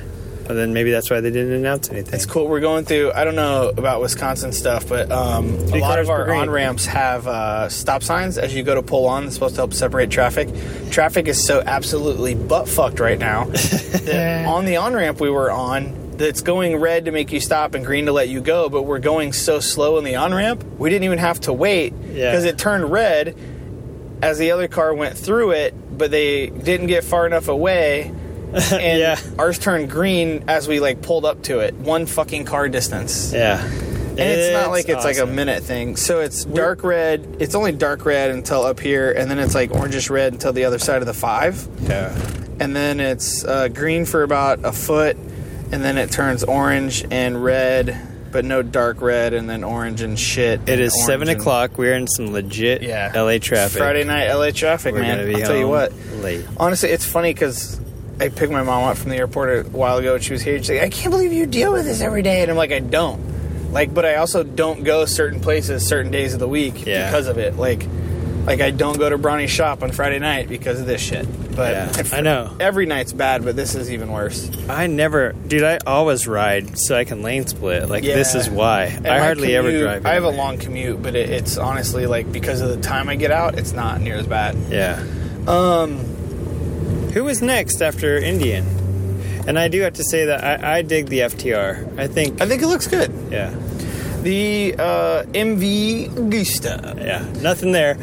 Well, then maybe that's why they didn't announce anything. It's cool. We're going through. I don't know about Wisconsin stuff, but um, a lot of our on ramps have uh, stop signs as you go to pull on. It's supposed to help separate traffic. Traffic is so absolutely butt fucked right now. that on the on ramp we were on, that's going red to make you stop and green to let you go, but we're going so slow in the on ramp, we didn't even have to wait Yeah. because it turned red as the other car went through it, but they didn't get far enough away. and Yeah. ours turned green as we like pulled up to it one fucking car distance yeah. and it's, not like it's like a minute thing so it's dark red it's only dark red until up here and then it's like orangish red until the other side of the five Yeah. and then it's uh, green for about a foot and then it turns orange and red but no dark red and then orange and shit It is seven and- o'clock. We're in some legit yeah LA traffic. friday night la traffic We're man gonna be i'll tell you home what late. honestly it's funny because I picked my mom up from the airport a while ago and she was here. She's like, I can't believe you deal with this every day. And I'm like, I don't. Like, but I also don't go certain places certain days of the week Yeah. because of it. Like, like I don't go to Bronny's shop on Friday night because of this shit. But Yeah, I know. every night's bad, but this is even worse. I never, dude. I always ride so I can lane split. Like this is why And I hardly ever commute- drive. I have a long commute, but it, it's honestly like because of the time I get out, it's not near as bad. Yeah. Um, who was next after Indian? And I do have to say that I, I dig the FTR. I think, I think it looks good. yeah, The uh, MV Gusta. yeah, nothing there.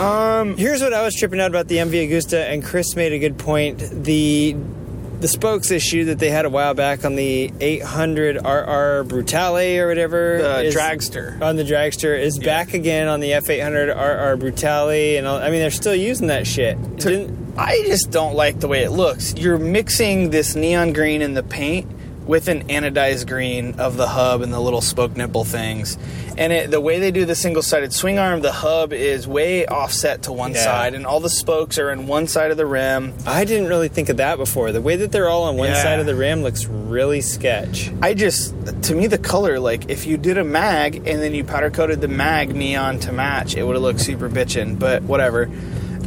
Um, here's what I was tripping out about the MV Agusta, and Chris made a good point. The the spokes issue that they had a while back on the 800 RR Brutale or whatever. The is- dragster. On the dragster is back again on the F800 RR Brutale, and all, I mean they're still using that shit. It didn't- I just don't like the way it looks. You're mixing this neon green in the paint with an anodized green of the hub and the little spoke nipple things. And it, the way they do the single sided swing arm, the hub is way offset to one Yeah. side, and all the spokes are in one side of the rim. I didn't really think of that before. The way that they're all on one Yeah. side of the rim looks really sketch. I just, to me, the color, like if you did a mag and then you powder coated the mag neon to match, it would have looked super bitchin', but whatever.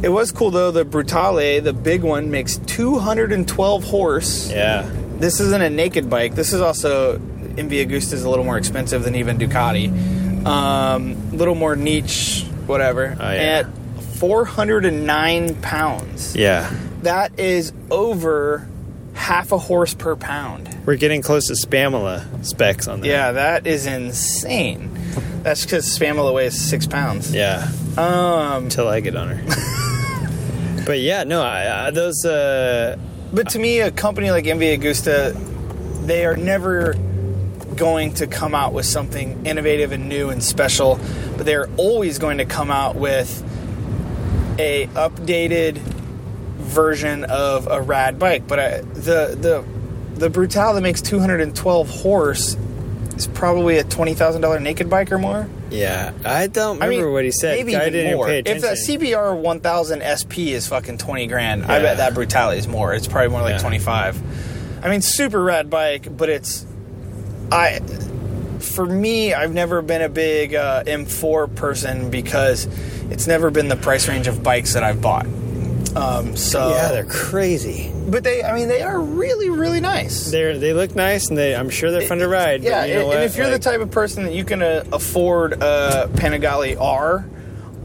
It was cool though. The Brutale, the big one, makes 212 horse. Yeah. This isn't a naked bike. This is also MV Agusta is a little more expensive than even Ducati. Um, a little more niche, whatever. Oh, yeah. At 409 pounds. Yeah. That is over half a horse per pound. We're getting close to Spamula specs on that. Yeah, that is insane. That's because Spamula weighs six pounds. Yeah. Um, Until I get on her. but yeah, no, I, I, those. Uh, But to me, a company like MV Agusta, they are never going to come out with something innovative and new and special, but they're always going to come out with a updated version of a rad bike. But I, the the the Brutale that makes 212 horse is probably a twenty thousand dollar naked bike or more. Yeah, I don't remember what he said. Maybe I didn't more. pay If the CBR 1000 SP is fucking 20 grand, I bet that brutality is more. It's probably more like Yeah. 25. I mean, super rad bike, but it's I. For me, I've never been a big uh, M4 person because it's never been the price range of bikes that I've bought. Um, so yeah, they're crazy. but they, I mean, they are really, really nice. They they look nice and they I'm sure they're fun to ride. Yeah, you know and, what? if you're Like, the type of person that you can uh, afford a Panigale R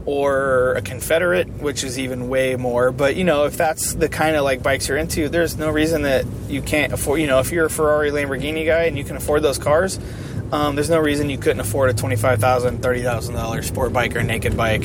or a Confederate, which is even way more, but you know, if that's the kind of like bikes you're into, there's no reason that you can't afford. You know, if you're a Ferrari, Lamborghini guy and you can afford those cars, um, there's no reason you couldn't afford a twenty-five thousand, thirty thousand dollars sport bike or naked bike,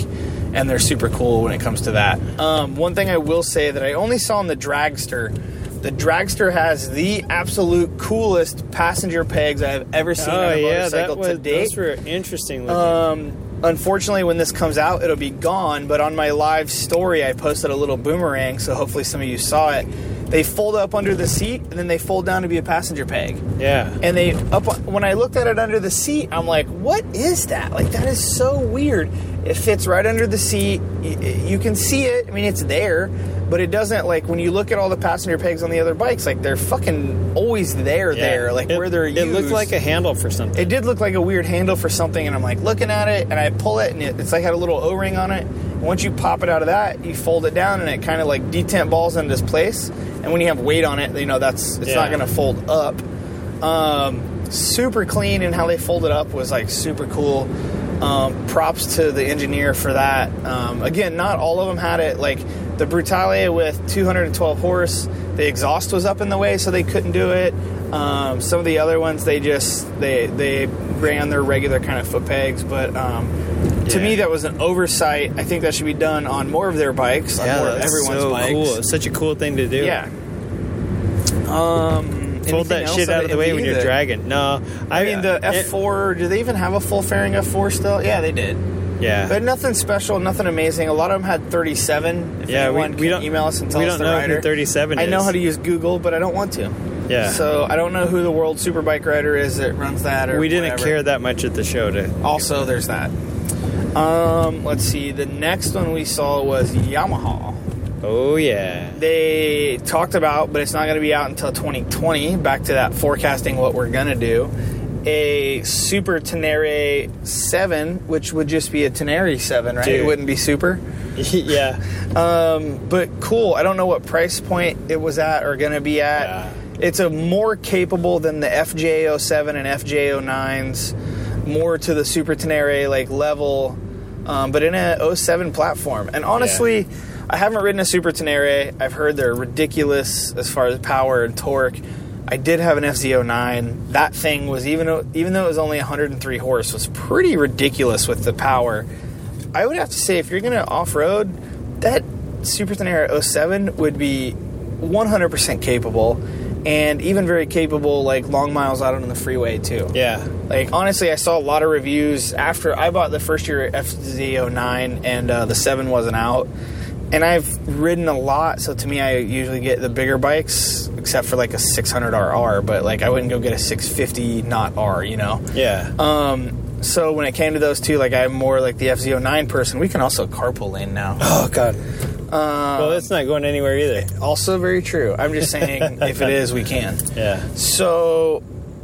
and they're super cool when it comes to that. Um, one thing I will say that I only saw in the Dragster. The Dragster has the absolute coolest passenger pegs I've ever seen oh on a yeah, motorcycle that was to date. those were interesting. Looking. Um, unfortunately, when this comes out, it'll be gone. But on my live story, I posted a little boomerang, so hopefully some of you saw it. They fold up under the seat, and then they fold down to be a passenger peg. yeah, And they up when I looked at it under the seat, I'm like, "What is that? Like that is so weird." It fits right under the seat. You, you can see it. I mean, it's there, but it doesn't like when you look at all the passenger pegs on the other bikes. Like they're fucking always there, yeah. there, like it, where they're It used. looked like a handle for something. It did look like a weird handle for something, and I'm like looking at it, and I pull it, and it, it's like had a little O-ring on it. And once you pop it out of that, you fold it down, and it kind of like detent balls into this place. And when you have weight on it, you know that's it's not going to fold up. Um, super clean, and how they fold it up was like super cool. Um, props to the engineer for that. Um, again, not all of them had it. Like the Brutale with 212 horse, the exhaust was up in the way, so they couldn't do it. Um, some of the other ones, they just they they ran their regular kind of foot pegs, but um, to Yeah. me that was an oversight. I think that should be done on more of their bikes, on yeah, more of everyone's so bikes. cool. It's such a cool thing to do. Yeah. Um, Fold that shit out of the way when you're dragging. No, I mean the F4. do they even have a full fairing F4 still? Yeah, they did. Yeah, But nothing special, nothing amazing. A lot of them had 37. If Yeah, we- we don't- email us and tell we us don't the know who rider. 37 I know how to use Google, but I don't want to. yeah. So I don't know who the world superbike rider is that runs that. Or we didn't whatever. care that much at the show to. Also, there's that. Um, let's see. The next one we saw was Yamaha. Oh yeah, They talked about, but it's not going to be out until 2020. Back to that forecasting what we're going to do. A Super Tenere 7, which would just be a Tenere 7, right? Dude. It wouldn't be Super. yeah. Um, but cool. I don't know what price point it was at or going to be at. Yeah. It's a more capable than the FJ07 and FJ09s, more to the Super Tenere like level, um, but in a 07 platform. And honestly, I haven't ridden a Super Tenere. I've heard they're ridiculous as far as power and torque. I did have an FZ09. That thing was even though, even though it was only 103 horse, was pretty ridiculous with the power. I would have to say if you're going to off road, that Super Tenere 07 would be 100% capable, and even very capable like long miles out on the freeway too. Yeah. Like honestly, I saw a lot of reviews after I bought the first year FZ09 and uh, the seven wasn't out. And I've ridden a lot, so to me, I usually get the bigger bikes, except for like a 600 RR. But like, I wouldn't go get a 650 not R, you know. Yeah. Um, so when it came to those two, like I'm more like the FZ09 person. We can also carpool lane now. oh God. well, it's not going anywhere either. Also very true. I'm just saying, if it is, we can. Yeah. So,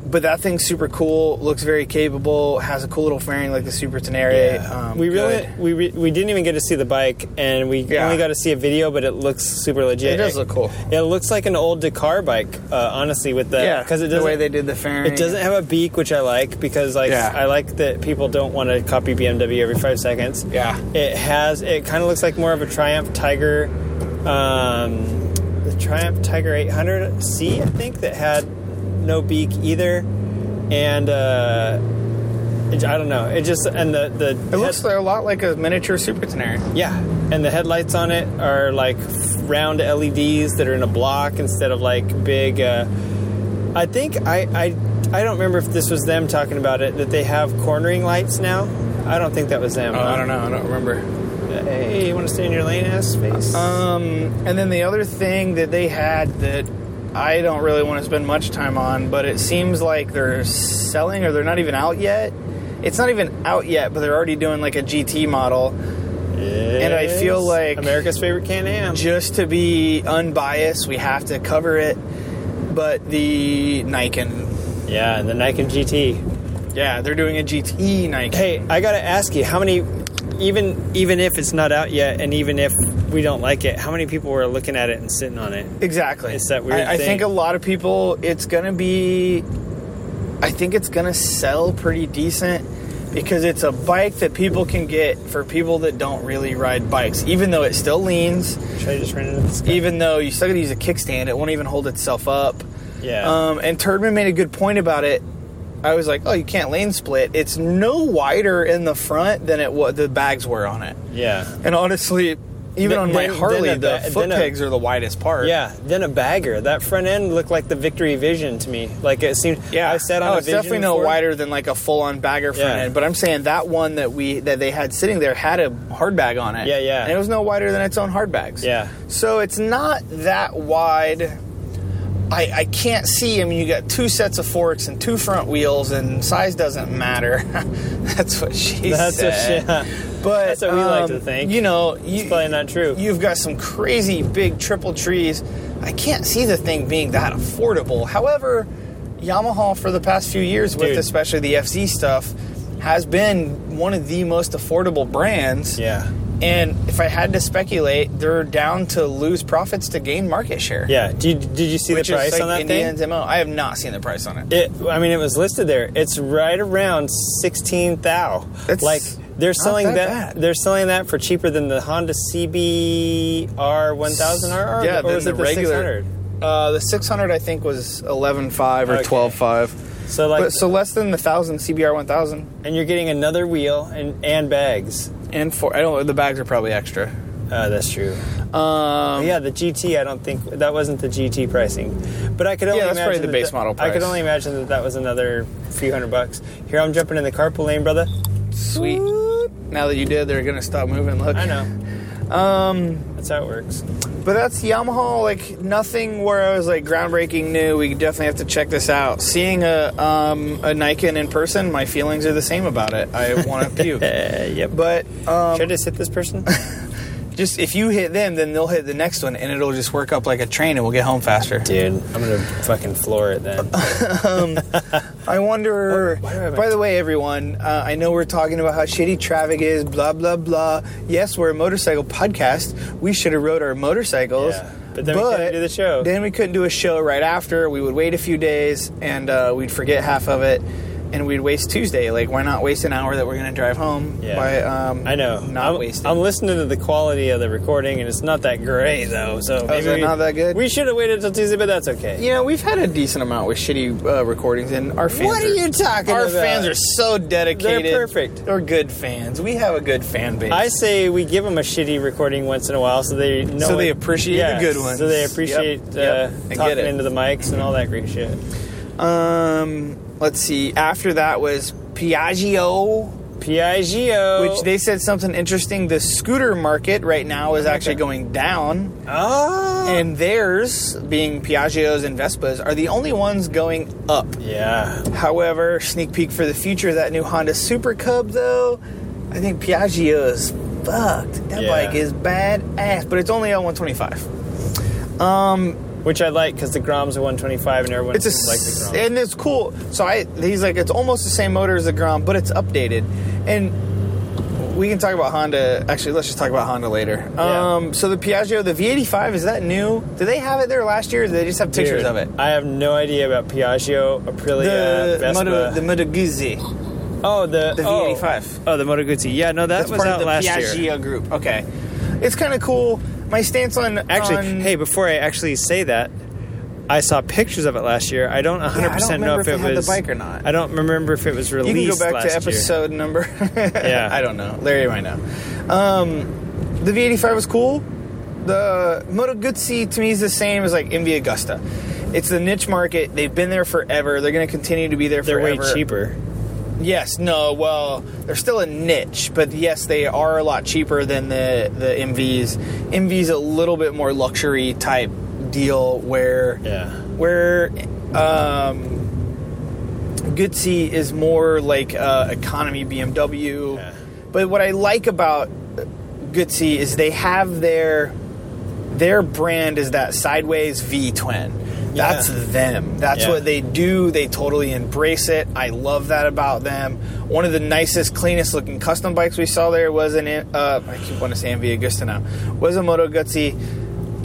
but that thing's super cool. Looks very capable. Has a cool little fairing like the Super Tenere. Um, we really good. we re- we didn't even get to see the bike, and we Yeah. only got to see a video, but it looks super legit. It does look cool. It looks like an old Dakar bike, uh, honestly, with the yeah, because the way they did the fairing. It doesn't have a beak, which I like because like Yeah. I like that people don't want to copy BMW every five seconds. Yeah. It has. It kind of looks like more of a Triumph Tiger, um, the Triumph Tiger 800C, I think, that had no beak either, and uh, it, I don't know. It just and the the It looks a lot like a miniature Super Tenere. yeah, and the headlights on it are like round LEDs that are in a block instead of like big. Uh, I think I, I I don't remember if this was them talking about it that they have cornering lights now. I don't think that was them. Oh, I don't know. I don't remember. Hey, you want to stay in your lane, ass face? Um, and then the other thing that they had that I don't really want to spend much time on, but it seems like they're selling or they're not even out yet. It's not even out yet, but they're already doing like a GT model. and I feel like- America's favorite Can-Am. Just to be unbiased, we have to cover it. But the Niken, Yeah, the Niken GT. yeah, they're doing a GT Niken. Hey, I gotta ask you, how many? Even even if it's not out yet, and even if we don't like it, how many people were looking at it and sitting on it? Exactly. It's that weird I, I think a lot of people, it's gonna be. I think it's gonna sell pretty decent because it's a bike that people can get for people that don't really ride bikes. Even though it still leans, Should I just run into this guy? even though you still gotta use a kickstand, it won't even hold itself up. Yeah. Um, and Turdman made a good point about it. I was like, "Oh, you can't lane split. It's no wider in the front than it was the bags were on it." yeah. And honestly, even Then- on my Harley, then a the ba- foot a- pegs are the widest part. Yeah, then a bagger. That front end looked like the Victory Vision to me. Like it seemed. Yeah, I sat on oh, it's definitely no wider than like a full-on bagger front Yeah. end. But I'm saying that one that we that they had sitting there had a hard bag on it. Yeah, yeah. and it was no wider than its own hard bags. Yeah. so it's not that wide. I, I can't see. I mean, you got two sets of forks and two front wheels, and size doesn't matter. That's what she That's what said. she- yeah. But That's what we like um, to think. You know, you, It's probably not true. You've got some crazy big triple trees. I can't see the thing being that affordable. However, Yamaha for the past few years, with especially the FZ stuff, has been one of the most affordable brands. Yeah. And if I had to speculate, they're down to lose profits to gain market share. Yeah. Did you, did you see Which the price like on that Indian's thing? MO. I have not seen the price on it. It. I mean, it was listed there. It's right around sixteen thou. That's like they're selling that that. They're selling that for cheaper than the Honda CBR one thousand RR. yeah, or was the it the regular. 600? Uh, the 600 I think was 11.5 or Okay. 12.5. So like, but so less than the thousand CBR 1000 and you're getting another wheel and and bags. And four. I don't. The bags are probably extra. Uh, that's true. Um, Yeah, the GT. I don't think that wasn't the GT pricing, but I could only Yeah, that's imagine the that base model I could only imagine that that was another few hundred bucks. Here, I'm jumping in the carpool lane, brother. sweet. Now that you did, they're gonna stop moving. Look, I know. Um, That's how it works. but that's Yamaha. Like nothing where I was like groundbreaking new. We definitely have to check this out. Seeing a um, a Niken in person, my feelings are the same about it. I want to puke. Yep. But um, Should I just hit this person? just if you hit them, then they'll hit the next one, and it'll just work up like a train, and we'll get home faster. Dude, I'm gonna fucking floor it then. I wonder. Oh, why do I have by the way, everyone, uh, I know we're talking about how shitty traffic is, blah blah blah. Yes, we're a motorcycle podcast. We should have rode our motorcycles. Yeah, but then we couldn't do the show. Then we couldn't do a show right after. We would wait a few days, and uh, we'd forget half of it. And we'd waste Tuesday. Like, why not waste an hour that we're going to drive home Yeah. by um, I know. not I'm, wasting? I'm listening to the quality of the recording, and it's not that great though. So Oh, is it we- not that good? We should have waited until Tuesday, but that's okay. you know, we've had a decent amount with shitty uh, recordings, and our fans. What are you talking Our about? fans are so dedicated. They're perfect. They're good fans. We have a good fan base. I say we give them a shitty recording once in a while, so they know So they it- appreciate the good ones. So they appreciate Yep, yep. Uh, get talking into the mics and all that great shit. um, let's see. After that was Piaggio. Piaggio, Which they said something interesting. The scooter market right now is actually going down, oh and theirs, being Piaggios and Vespas, are the only ones going up. yeah, However, sneak peek for the future, that new Honda Super Cub, though, I think Piaggio is fucked. That Yeah. bike is badass, but it's only a 125. Um, which I like because the Grom's a 125 and everyone it's a like the Grom. and it's cool. So I, he's like, it's almost the same motor as the Grom, but it's updated, and we can talk about Honda. Actually, let's just talk about Honda later. Yeah. Um, so the Piaggio, the V85, is that new? Did they have it there last year? Or did they just have pictures Dude, of it? I have no idea about Piaggio, Aprilia, The Vespa. Moto, the Moto Guzzi. oh, the the oh. V85. Oh, the Moto Guzzi. Yeah, no, that That's was part out of the last Piaggio year. group. Okay, it's kind of cool. My stance on Actually, on- hey, before I actually say that, I saw pictures of it last year. I don't 100 percent know if if it was the bike or not. I don't remember if it was released. you can go back to episode number. Yeah. I don't know. Larry might know. Um, the V85 was cool. The Moto Guzzi to me is the same as like MV Agusta. It's the niche market. They've been there forever. They're going to continue to be there Year. They're forever. way cheaper. Yes, no, well, they're still a niche, but yes, they are a lot cheaper than the the MVs. MV's a little bit more luxury type deal where Yeah. where um Guzzi is more like uh, economy BMW. Yeah. But what I like about Guzzi is they have their their brand is that sideways V twin. That's Yeah. them. That's Yeah. what they do. They totally embrace it. I love that about them. One of the nicest, cleanest looking custom bikes we saw there was an uh, I keep wanting to say MV Agusta now. Was a Moto Guzzi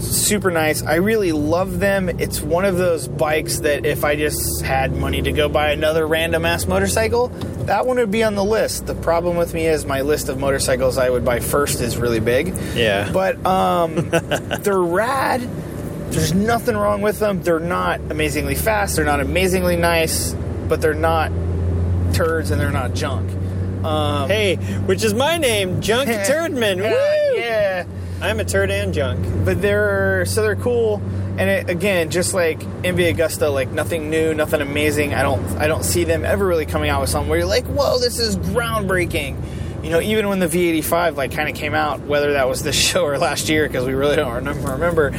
super nice. I really love them. It's one of those bikes that if I just had money to go buy another random ass motorcycle, that one would be on the list. The problem with me is my list of motorcycles I would buy first is really big. Yeah. But um, they're rad. There's nothing wrong with them. They're not amazingly fast. They're not amazingly nice, but they're not turds and they're not junk. Um, Hey, which is my name, Junk Turdman. yeah, Woo! yeah. I'm a turd and junk. but they're so they're cool and it, again just like MV Agusta like nothing new nothing amazing I don't I don't see them ever really coming out with something where you're like whoa this is groundbreaking you know even when the V85 like kind of came out whether that was this show or last year because we really don't remember remember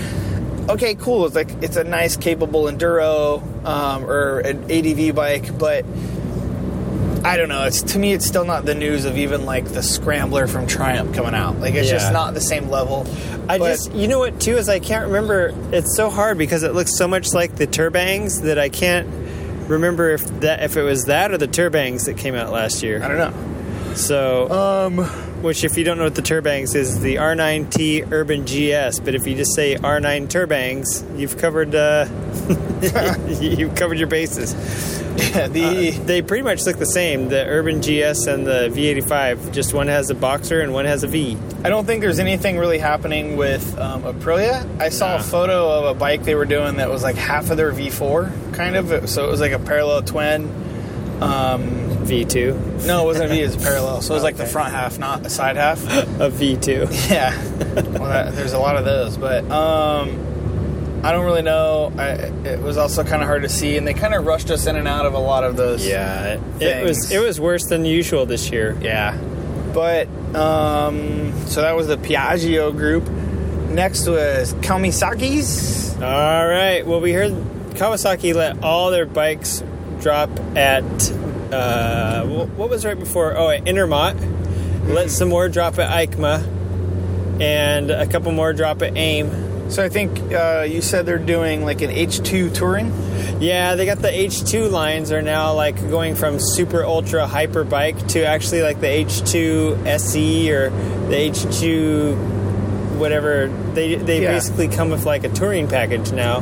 okay cool it's like it's a nice capable enduro um, or an ADV bike but I don't know. It's to me, it's still not the news of even like the Scrambler from Triumph coming out. Like it's Yeah. just not the same level. I But- just, you know what, too, is I can't remember. It's so hard because it looks so much like the Turbangs that I can't remember if that if it was that or the Turbangs that came out last year. I don't know. So, Um, which if you don't know what the Turbangs is, the R9T Urban GS. But if you just say R9 Turbangs, you've covered uh, you've covered your bases. the They pretty much look the same. The Urban GS and the V85. Just one has a boxer and one has a V. I don't think there's anything really happening with um, Aprilia. I saw a photo of a bike they were doing that was like half of their V4, kind of. So it was like a parallel twin. Um, V2. no, it wasn't a V. It was parallel. So it was like the front half, not the side half. A V2. yeah. Well, that, there's a lot of those, but um, I don't really know. I, it was also kind of hard to see, and they kind of rushed us in and out of a lot of those. Yeah, it, it was it was worse than usual this year. Yeah. But um, so that was the Piaggio group. Next was Kawasaki's. All right. Well, we heard Kawasaki let all their bikes drop at uh, what was right before? Oh, at Intermot. Let some more drop at EICMA, and a couple more drop at AIM. So I think uh, you said they're doing like an H2 touring. Yeah, they got the H2 lines are now like going from super ultra hyper bike to actually like the H2 SE or the H2 whatever. They they Yeah. basically come with like a touring package now,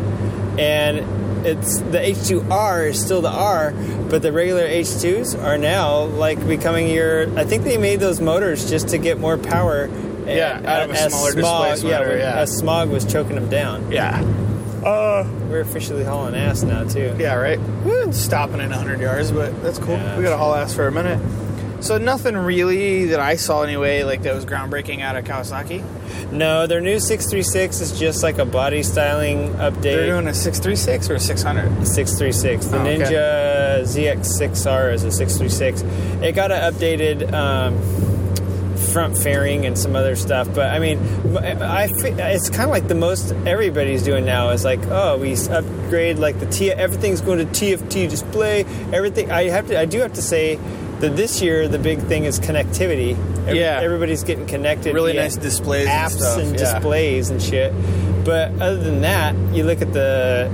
and it's the H2R is still the R, but the regular H2s are now like becoming your. I think they made those motors just to get more power. Yeah, and- out of a smaller smog, displacement, Yeah, when- yeah. as smog was choking them down. Yeah. Uh, We're officially hauling ass now too. yeah, right. We're stopping at 100 yards, but that's cool. Yeah. we got to haul ass for a minute. So nothing really that I saw anyway, like that was groundbreaking out of Kawasaki. No, their new 636 is just like a body styling update. They're doing a 636 or a 600. 636. The Oh, okay. Ninja ZX6R is a 636. It got an updated um, front fairing and some other stuff, but I mean, I fe- it's kind of like the most everybody's doing now is like, oh, we upgrade like the T. Everything's going to TFT display. Everything. I have to. I do have to say. That this year the big thing is connectivity. Every- Yeah. everybody's getting connected. Really nice displays and apps stuff, and yeah. displays and shit. But other than that, you look at the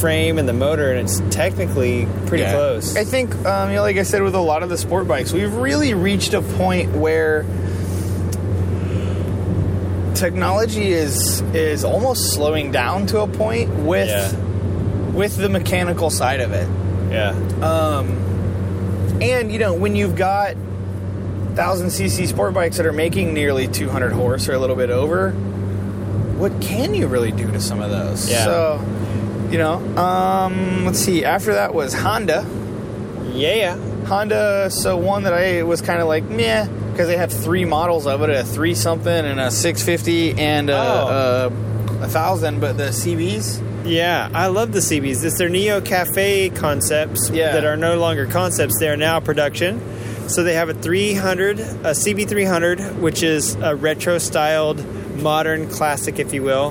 frame and the motor, and it's technically pretty Yeah. close. I think, um, you know, like I said, with a lot of the sport bikes, we've really reached a point where technology is is almost slowing down to a point with Yeah. with the mechanical side of it. yeah, Um, and you know, when you've got thousand cc sport bikes that are making nearly 200 horse or a little bit over, what can you really do to some of those? Yeah. So, you know, um, let's see. After that was Honda. yeah, Honda, so one that I was kind of like, meh, because they have three models of it a three something and a 650 and a, Oh. a, a thousand, but the CBs. Yeah. I love the CBs. It's their Neo Cafe concepts Yeah. that are no longer concepts; they are now production. So they have a 300, a CB300, which is a retro-styled, modern classic, if you will.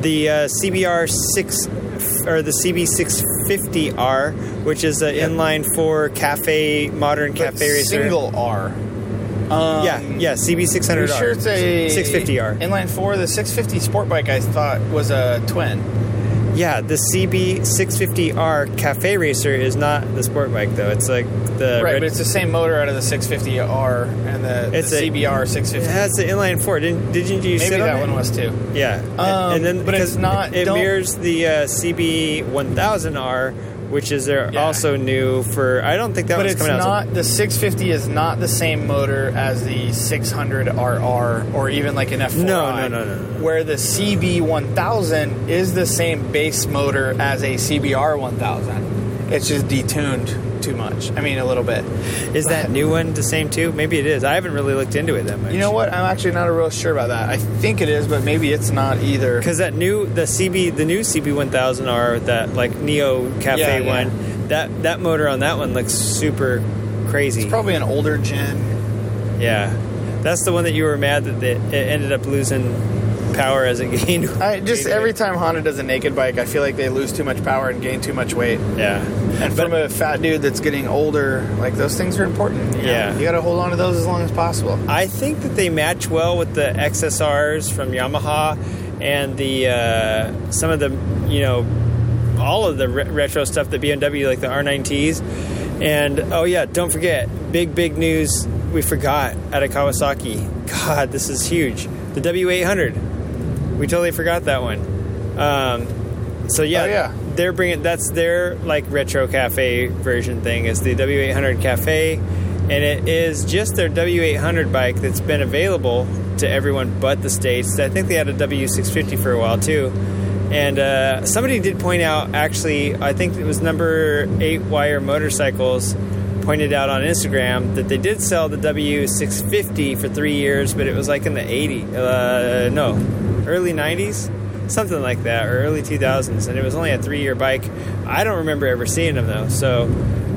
The uh, CBR six or the CB650R, which is an Yeah. inline four cafe, modern but cafe racer. Single R. Um, Yeah, yeah, CB600R. Sure it's a 650R. inline four. The 650 sport bike I thought was a twin. Yeah, the CB650R Cafe Racer is not the sport bike though. It's like the right, red- but it's the same motor out of the 650R and the, It's the a- CBR it 650. has the inline four. Didn't did you, you Maybe sit on that it? one was too. Yeah, Um, and then but it's not- It mirrors the uh, CB1000R, which is their Yeah. also new for. I don't think that But one's it's coming out. not the 650 is not the same motor as the 600 RR or even like an F4i. No, no, no, no, no. Where the CB 1000 is the same base motor as a CBR 1000. It's just detuned too much. I mean, a little bit. Is that new one the same too? Maybe it is. I haven't really looked into it that much. You know what? I'm actually not real sure about that. I think it is, but maybe it's not either. Because that new the CB the new CB1000R that like Neo Cafe Yeah, yeah. one that that motor on that one looks super crazy. It's probably an older gen. Yeah, that's the one that you were mad that it, it ended up losing power as it gained. I just every time Honda does a naked bike, I feel like they lose too much power and gain too much weight. Yeah, And from a fat dude that's getting older, like those things are important. you know? Yeah. you got to hold on to those as long as possible. I think that they match well with the XSRs from Yamaha and the uh, some of the you know all of the re- retro stuff that BMW like the R9Ts. And oh yeah, don't forget big big news we forgot out of Kawasaki. God, this is huge. The W800. We totally forgot that one. Um, so yeah, Oh, yeah. they're bringing that's their like retro cafe version thing is the W800 Cafe, and it is just their W800 bike that's been available to everyone but the states. I think they had a W650 for a while too. And uh, somebody did point out, actually, I think it was number eight wire motorcycles pointed out on Instagram that they did sell the W650 for three years, but it was like in the 80s, uh, no, early 90s, something like that, or early 2000s, and it was only a three year bike. I don't remember ever seeing them though. So,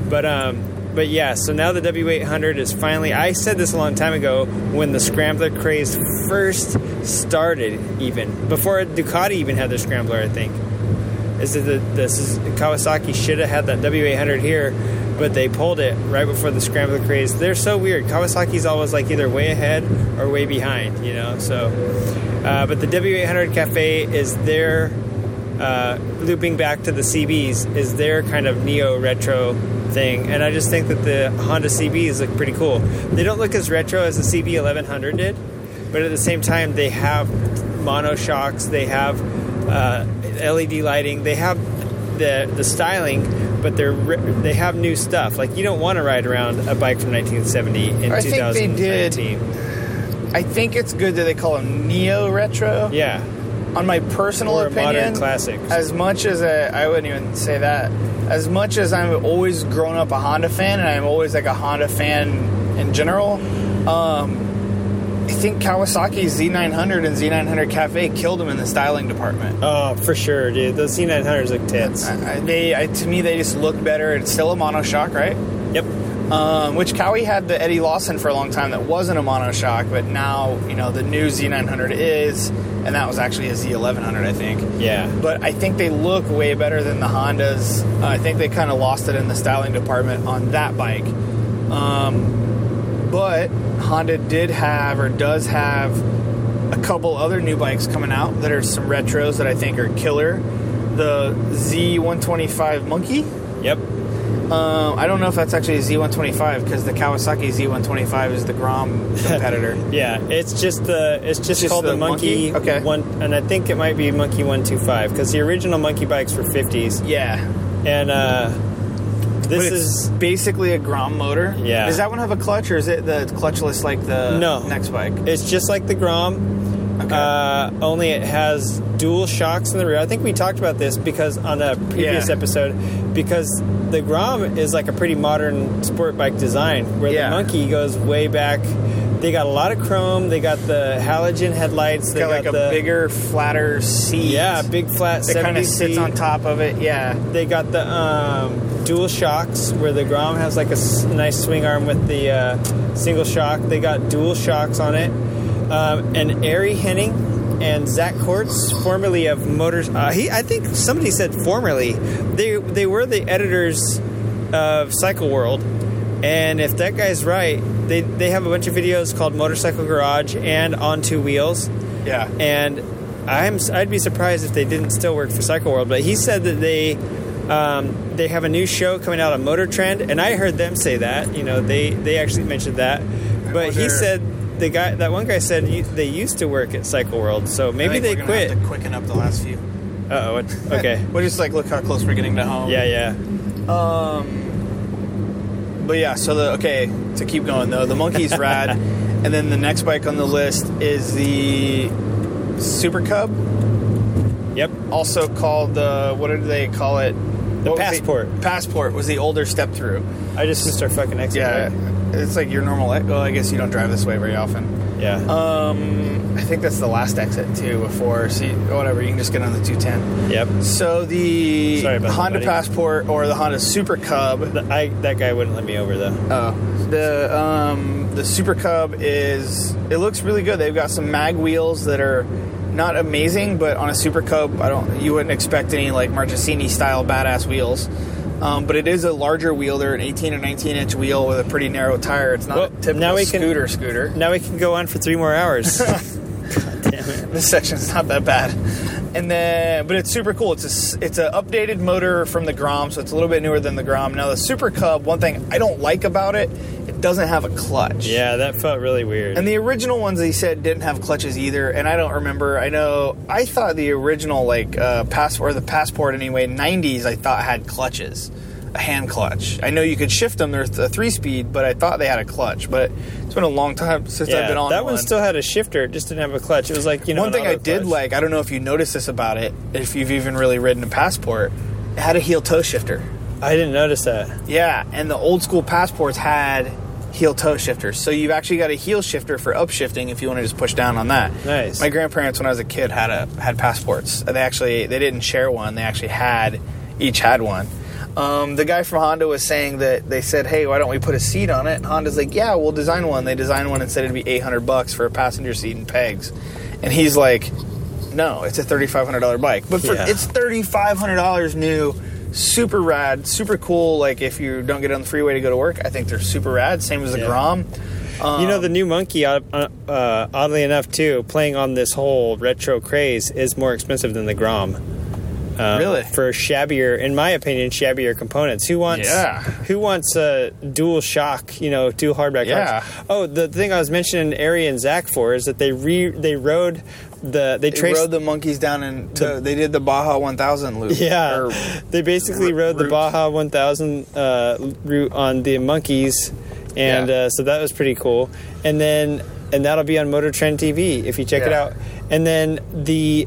but um, but yeah. So now the W800 is finally. I said this a long time ago when the scrambler craze first started, even before Ducati even had their scrambler. I think is that the, this is Kawasaki should have had that W800 here, but they pulled it right before the scrambler craze. They're so weird. Kawasaki's always like either way ahead or way behind, you know. So, uh, but the W800 Cafe is their uh, looping back to the CBs is their kind of neo retro thing, and I just think that the Honda CBs look pretty cool. They don't look as retro as the CB 1100 did, but at the same time they have mono shocks, they have uh, LED lighting, they have the the styling, but they're they have new stuff. Like you don't want to ride around a bike from 1970 in I think they 2019. did. I think it's good that they call them neo retro. Yeah, On my personal or opinion, modern classic. as much as I, I wouldn't even say that. As much as I'm always grown up a Honda fan, and I'm always like a Honda fan in general. Um, I think Kawasaki's Z900 and Z900 Cafe killed them in the styling department. Oh, for sure, dude. Those Z900s look tits. I, I- they, I, to me, they just look better. It's still a monoshock, right? Yep. Um, which Kawi had the Eddie Lawson for a long time that wasn't a monoshock, but now you know the new Z900 is, and that was actually a Z1100, I think. Yeah. But I think they look way better than the Hondas. Uh, I think they kind of lost it in the styling department on that bike. Um, but Honda did have or does have a couple other new bikes coming out that are some retros that I think are killer. The Z125 Monkey. Yep. Um, I don't know if that's actually a Z125 because the Kawasaki Z125 is the Grom competitor. Yeah, it's just the it's just, Just called the the, monkey, Monkey? Okay. one, and I think it might be Monkey One Two Five because the original Monkey bikes were fifties, yeah, and uh, this is basically a Grom motor. Yeah. Does that one have a clutch or is it the clutchless like the No. next bike? it's just like the Grom, Okay. uh, only it has dual shocks in the rear. I think we talked about this because on a previous Yeah. episode, because the Grom is like a pretty modern sport bike design, where Yeah. the Monkey goes way back. They got a lot of chrome. They got the halogen headlights. They got like a the, bigger, flatter seat. yeah, big flat. That kind of sits on top of it. Yeah. They got the um, dual shocks where the Grom has like a s- nice swing arm with the uh, single shock. They got dual shocks on it. Um, and Ari Henning and Zack Courts, formerly of Motors, uh, he I think somebody said formerly. They they were the editors of Cycle World, and if that guy's right, they they have a bunch of videos called Motorcycle Garage and On Two Wheels Yeah. and I'm I'd be surprised if they didn't still work for Cycle World. But he said that they um, they have a new show coming out on Motor Trend, and I heard them say that. You know, they they actually mentioned that. But he said the guy that one guy said they used to work at Cycle World, so I maybe think they we're quit. Have to quicken up the last few. Uh oh. Okay. we're just like look how close we're getting to home. yeah, yeah. But yeah, so the okay to keep going though, the monkey's rad, and then the next bike on the list is the Super Cub, Yep. also called the what do they call it? The What was Passport. Passport was the older step through. I just missed our fucking exit. Yeah, right? it's like your normal. Well, I guess you don't drive this way very often. Yeah. Um, I think that's the last exit too. Before, see, whatever, you can just get on the 210. yep. So the that, Honda buddy. Passport or the Honda Super Cub The- I, that guy wouldn't let me over though. Oh, the um, the Super Cub is it looks really good. They've got some mag wheels that are not amazing, but on a Super Cub, I don't you wouldn't expect any like Marchesini style badass wheels. Um, but it is a larger wheel. They're an 18 or 19 inch wheel with a pretty narrow tire. It's not Well, a typical now we can- scooter scooter. Now we can go on for three more hours. God damn it. This section's not that bad. And then, but it's super cool. It's a it's an updated motor from the Grom, so it's a little bit newer than the Grom. Now the Super Cub, one thing I don't like about it, it doesn't have a clutch. Yeah, that felt really weird. And the original ones they said didn't have clutches either, and I don't remember. I know I thought the original like uh, passport, or the passport anyway, '90s I thought had clutches, a hand clutch. I know you could shift them. There's a three speed, but I thought they had a clutch. But it's been a long time since I've been on that one. one still had a shifter, it just didn't have a clutch. It was like you know. one thing I auto did clutch. like, I don't know if you noticed this about it, if you've even really ridden a passport, it had a heel toe shifter. I didn't notice that. Yeah, and the old school passports had heel toe shifters. So you've actually got a heel shifter for upshifting if you want to just push down on that. Nice. My grandparents when I was a kid had a had passports. They actually they didn't share one. They actually had each had one. Um, the guy from Honda was saying that they said, "Hey, why don't we put a seat on it?" And Honda's like, "Yeah, we'll design one." They designed one and said it'd be eight hundred bucks for a passenger seat and pegs. And he's like, "No, it's a thirty five hundred dollar bike, but for, Yeah. it's thirty five hundred dollars new." Super rad, super cool. Like if you don't get on the freeway to go to work, I think they're super rad. Same as the Yeah. Grom. Um, you know, the new monkey, uh, uh, oddly enough, too, playing on this whole retro craze, is more expensive than the Grom. Um, Really? for shabbier, in my opinion, shabbier components. Who wants? Yeah. Who wants a dual shock? You know, dual hardback. Yeah. Oh, the thing I was mentioning Ari and Zach for is that they re they rode the they They traced rode the monkeys down and the, they did the Baja 1000 loop. Yeah, they basically r- rode the route. Baja 1000 uh, route on the monkeys, and Yeah. uh, so that was pretty cool. And then, and that'll be on Motor Trend TV if you check it out. And then the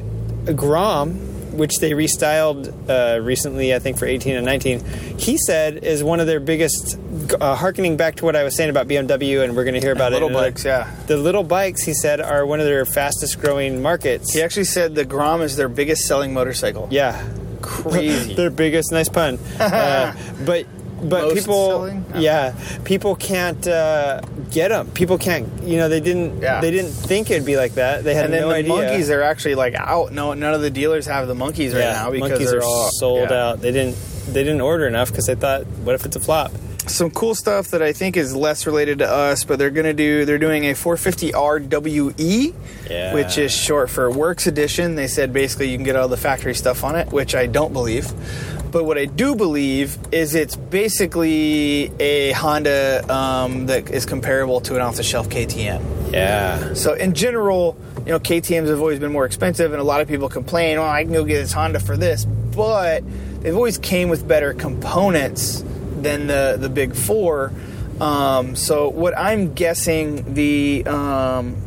Grom, which they restyled uh, recently, I think for 18 and 19, he said is one of their biggest. Uh, harkening back to what I was saying about BMW, and we're going to hear about little it. a- bikes, yeah. The little bikes, he said, are one of their fastest growing markets. He actually said the Grom is their biggest selling motorcycle. Yeah. Crazy. Their biggest, nice pun. Uh, but but Most people, selling? Oh. yeah, people can't uh, get them. People can't, you know, they didn't, Yeah. they didn't think it'd be like that. They had and then no the idea. monkeys are actually like out. No, none of the dealers have the monkeys right yeah, now because monkeys they're are all sold yeah. out. They didn't, they didn't order enough because they thought, what if it's a flop? Some cool stuff that I think is less related to us, but they're gonna do. They're doing a 450 RWE, Yeah. which is short for Works Edition. They said basically you can get all the factory stuff on it, which I don't believe. But what I do believe is it's basically a Honda um, that is comparable to an off-the-shelf KTM. Yeah, So in general, you know, KTM's have always been more expensive, and a lot of people complain, "Oh, I can go get this Honda for this," but they've always came with better components than the the big four. Um, so what I'm guessing the um,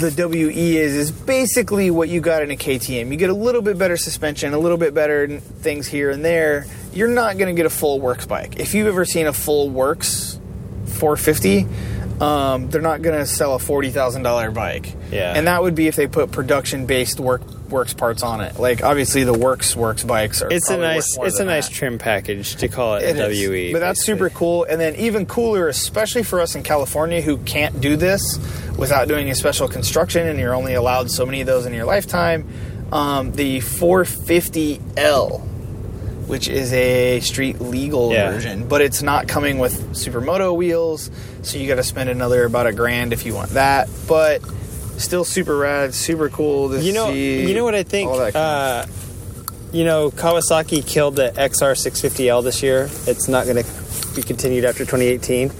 the WE is is basically what you got in a KTM. You get a little bit better suspension, a little bit better things here and there. You're not going to get a full works bike. If you've ever seen a full works 450, um, they're not going to sell a forty thousand dollar bike. Yeah. and that would be if they put production based work works parts on it. Like obviously the works works bikes are. it's a nice, it's a nice that. trim package to call it, It a is. WE. But that's basically. super cool. And then even cooler, especially for us in California who can't do this without doing a special construction, and you're only allowed so many of those in your lifetime. Um, the 450L, which is a street legal Yeah. version, but it's not coming with supermoto wheels, so you got to spend another about a grand if you want that. But still super rad, super cool to You know, see. you know what I think. Uh, you know, Kawasaki killed the XR650L this year. It's not going to be continued after 2018.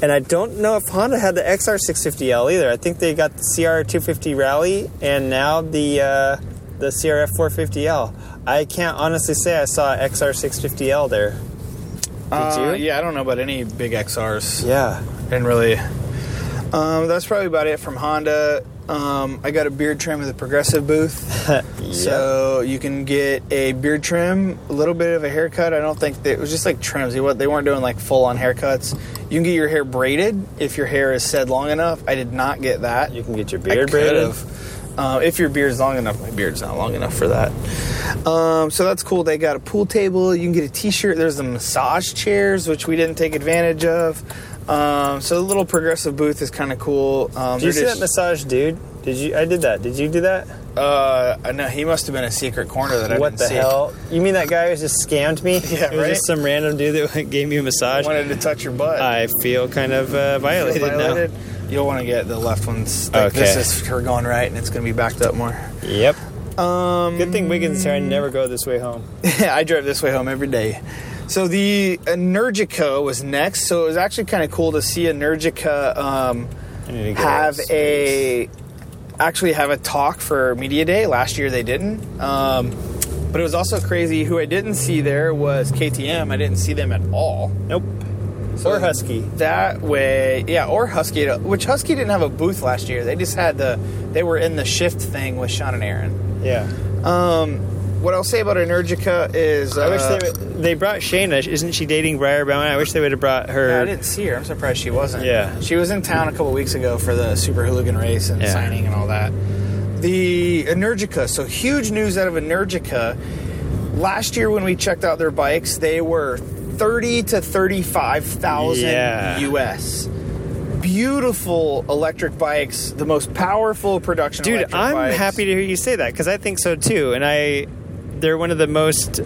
And I don't know if Honda had the XR650L either. I think they got the CR250 Rally and now the uh, the CRF 450L. I can't honestly say I saw XR650L there. Did Uh, you? Yeah, I don't know about any big XRs. Yeah. Didn't really. Um, that's probably about it from Honda. Um, I got a beard trim at the Progressive booth, so you can get a beard trim, a little bit of a haircut. I don't think it was just like trims. They, wa- they weren't doing like full on haircuts. You can get your hair braided if your hair is said long enough. I did not get that. You can get your beard braided. Uh, if your beard's long enough, my beard's not long enough for that. Um, so that's cool. They got a pool table. You can get a T-shirt. There's the massage chairs, which we didn't take advantage of. Um, so the little progressive booth is kind of cool. Um, Did you see that massage dude? Did you? I did that. Did you do that? Uh, I know he must have been a secret corner that I what didn't see. What the hell? You mean that guy who just scammed me? Yeah, it was right? just some random dude that gave me a massage. Wanted to touch your butt. I feel kind of uh, violated, Violated. You'll want to get the left ones. Like, This is her going right, and it's going to be backed up more. Yep. Um, Good thing Wiggins here. I never go this way home. I drive this way home every day. So the Energica was next. So it was actually kind of cool to see Energica um, I need to get have a actually have a talk for media day. Last year they didn't. Um, but it was also crazy. Who I didn't see there was KTM. I didn't see them at all. Nope. So or Husky. That way, yeah, or Husky, which Husky didn't have a booth last year. They just had the they were in the shift thing with Sean and Aaron. Yeah. Um, what I'll say about Energica is I wish uh, they would, they brought Shayna. Isn't she dating Briar Bauman? I wish they would have brought her. Yeah, I didn't see her. I'm surprised she wasn't. Yeah. She was in town a couple weeks ago for the Super Hooligan race and Yeah. signing and all that. The Energica. So huge news out of Energica. Last year when we checked out their bikes, they were 30 to 35,000 Yeah. US. Beautiful electric bikes, the most powerful production Dude, I'm bikes. happy to hear you say that because I think so too. And I, they're one of the most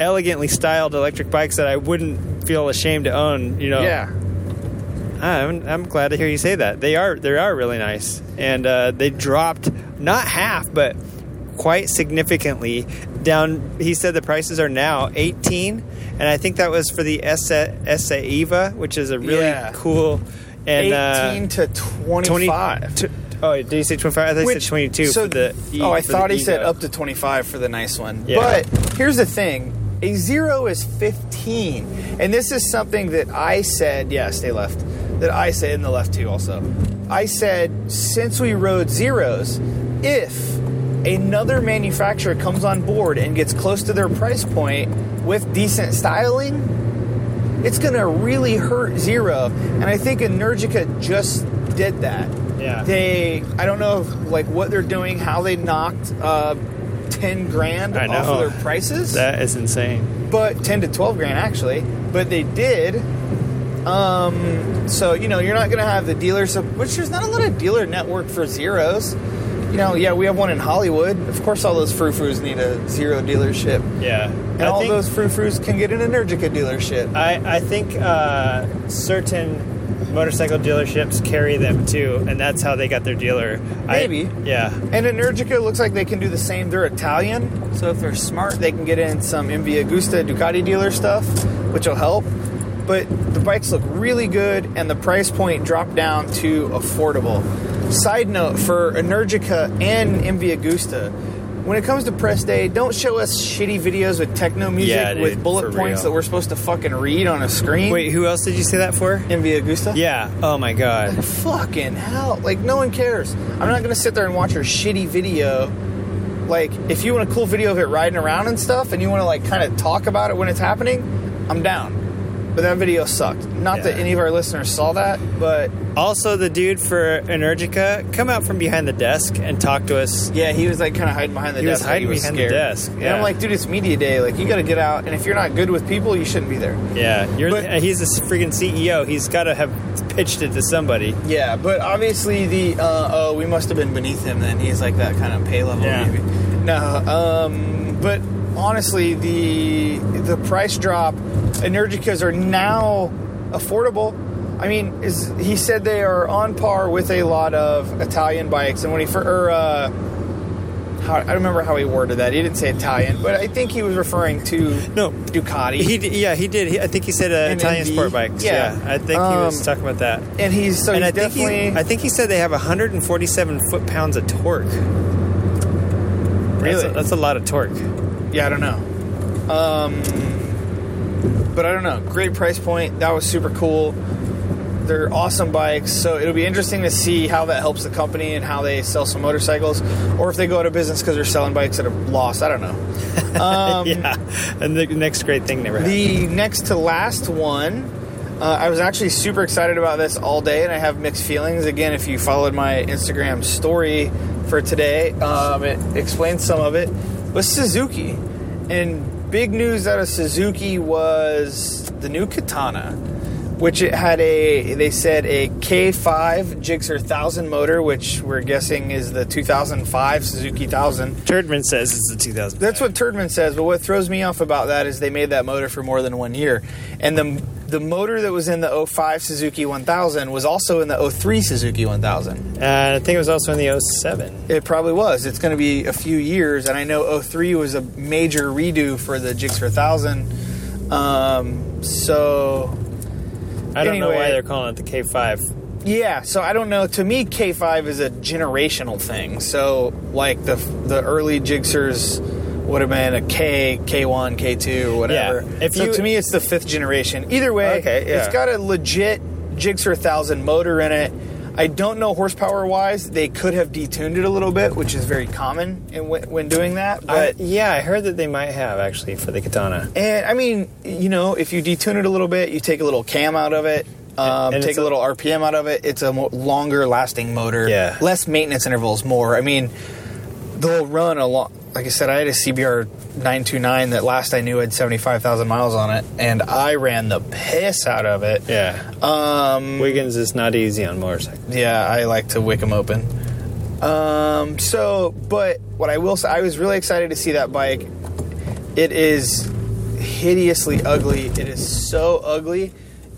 elegantly styled electric bikes that I wouldn't feel ashamed to own. You know. Yeah. I'm, I'm glad to hear you say that. They are they are really nice, and uh, they dropped not half, but quite significantly down. He said the prices are now 18, and I think that was for the Essa, Essa Eva, which is a really Yeah. cool. And 18 uh, to 25. t- oh, did you say 25? I thought you said 22 so- for the. E- oh, I thought he said up to 25 for the nice one. Yeah. But here's the thing a zero is 15. And this is something that I said, yeah, stay left, that I said in the left too also. I said, since we rode zeros, if another manufacturer comes on board and gets close to their price point with decent styling, it's going to really hurt Zero. And I think Energica just did that. Yeah. They, I don't know if, like what they're doing, how they knocked uh, 10 grand I off know. of their prices, That is insane. but 10 to 12 grand actually. But they did. Um, so, you know, you're not going to have the dealers, which there's not a lot of dealer network for zeros. You know, yeah, we have one in Hollywood. Of course, all those frou-frous need a zero dealership. Yeah. And I all those frou-frous can get an Energica dealership. I, I think uh, certain motorcycle dealerships carry them too, and that's how they got their dealer. I- Maybe. yeah. And Energica looks like they can do the same. They're Italian, so if they're smart, they can get in some MV Agusta Ducati dealer stuff, which will help. But the bikes look really good, and the price point dropped down to affordable. Side note for Energica and MV Agusta, when it comes to press day, don't show us shitty videos with techno music Yeah, dude, with bullet points real. that we're supposed to fucking read on a screen. Wait, who else did you say that for? Agusta? Yeah. Oh my god. fucking hell like no one cares i'm not gonna sit there and watch your shitty video like if you want a cool video of it riding around and stuff and you want to like kind of talk about it when it's happening i'm down but that video sucked not that any of our listeners saw that but Also, the dude for Energica, come out from behind the desk and talk to us. yeah he was like kind of hiding behind the He was desk like hiding behind the scared. desk, and yeah. i'm like dude it's media day like you gotta get out and if you're not good with people you shouldn't be there Yeah, you're. But- uh, he's a freaking CEO. He's got to have pitched it to somebody. Yeah, but obviously the uh, oh we must have been beneath him then. He's like that kind of pay level Yeah. maybe. No, um, but honestly the the price drop, Energicas are now affordable. I mean, is he said they are on par with a lot of Italian bikes, and when he fir- or uh, how, I don't remember how he worded that. He didn't say Italian, but I think he was referring to No, Ducati. He, d- yeah, he did. He, I think he said uh, Italian sport bikes. Yeah. I think he was Um, talking about that. and he's so and he's I think definitely he, I think he said they have 147 foot pounds of torque. That's Really? a, that's a lot of torque. Yeah, I don't know. Um, but I don't know. Great price point. That was super cool. They're awesome bikes, so it'll be interesting to see how that helps the company and how they sell some motorcycles, or if they go out of business because they're selling bikes at a loss. I don't know. Um, yeah, and the next great thing never happened. The next to last one, uh, I was actually super excited about this all day, and I have mixed feelings. Again, if you followed my Instagram story for today, um, it explains some of it. Was Suzuki, and big news out of Suzuki was the new Katana, which it had a they said a K5 Gixxer 1000 motor, which we're guessing is the 2005 Suzuki 1000. Turdman says it's the 2000. That's what Turdman says, but what throws me off about that is they made that motor for more than one year. And the the motor that was in the 05 Suzuki 1000 was also in the 03 Suzuki 1000. Uh, I think it was also in the 07. It probably was. It's going to be a few years, and I know 03 was a major redo for the Gixxer 1000. Um, so I don't know why they're calling it the K5. Yeah, so I don't know. To me, K5 is a generational thing. So, like the the early Gixxers would have been a K, K1, K2, whatever. Yeah, if so you- to me, it's the fifth generation. Either way, Okay, yeah. it's got a legit Gixxer 1000 motor in it. I don't know horsepower wise. They could have detuned it a little bit, which is very common in, when, when doing that. I, But yeah, I heard that they might have actually for the Katana. and I mean, you know, if you detune it a little bit, you take a little cam out of it, um, take a- little RPM out of it. It's a mo- longer lasting motor. Yeah. Less maintenance intervals, more. I mean, they'll run a lot. Like I said, I had a CBR 929 that last I knew had 75,000 miles on it, and I ran the piss out of it. Yeah. Um, Wiggins is not easy on motorcycles. yeah, I like to wick them open. Um, so, but what I will say, I was really excited to see that bike. It is hideously ugly. It is so ugly.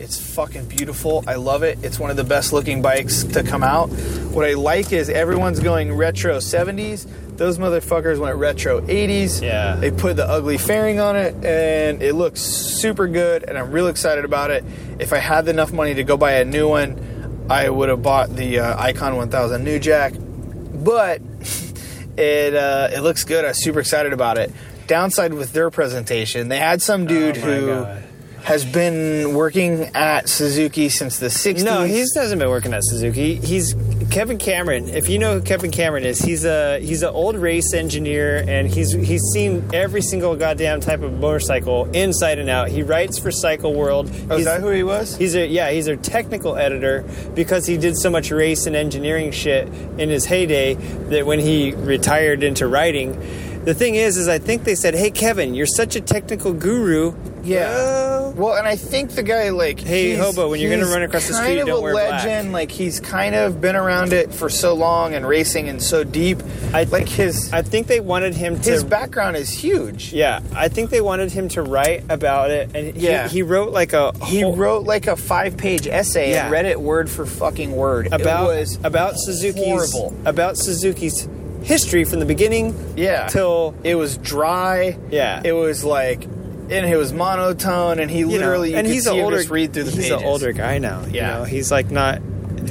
It's fucking beautiful. I love it. It's one of the best looking bikes to come out. What I like is everyone's going retro 70s. Those motherfuckers went retro 80s. Yeah. They put the ugly fairing on it and it looks super good and I'm real excited about it. If I had enough money to go buy a new one, I would have bought the uh, Icon 1000 New Jack. But it uh, it looks good. I'm super excited about it. Downside with their presentation, they had some dude Oh who God. Has been working at Suzuki since the 60s. No, he hasn't been working at Suzuki. He's Kevin Cameron. If you know who Kevin Cameron is, he's a he's an old race engineer, and he's he's seen every single goddamn type of motorcycle inside and out. He writes for Cycle World. Oh, is He's- that who he was? He's a yeah, he's a technical editor because he did so much race and engineering shit in his heyday that when he retired into writing, the thing is, is I think they said, "Hey, Kevin, you're such a technical guru." Yeah. Well, Well, and I think the guy like Hey, hobo, when you're gonna run across the street, don't a wear black. legend. Like he's kind of been around it for so long and racing and so deep. I like his I think they wanted him to his background is huge. Yeah, I think they wanted him to write about it, and he, Yeah. he wrote like a He whole- wrote like a five-page essay Yeah. and read it word for fucking word. about it was about Suzuki's horrible. about Suzuki's history from the beginning. yeah till it was dry. Yeah. it was like and it was monotone, and he you literally you and he's an older just read through the he's pages. an older guy now. you Yeah. know, he's like not.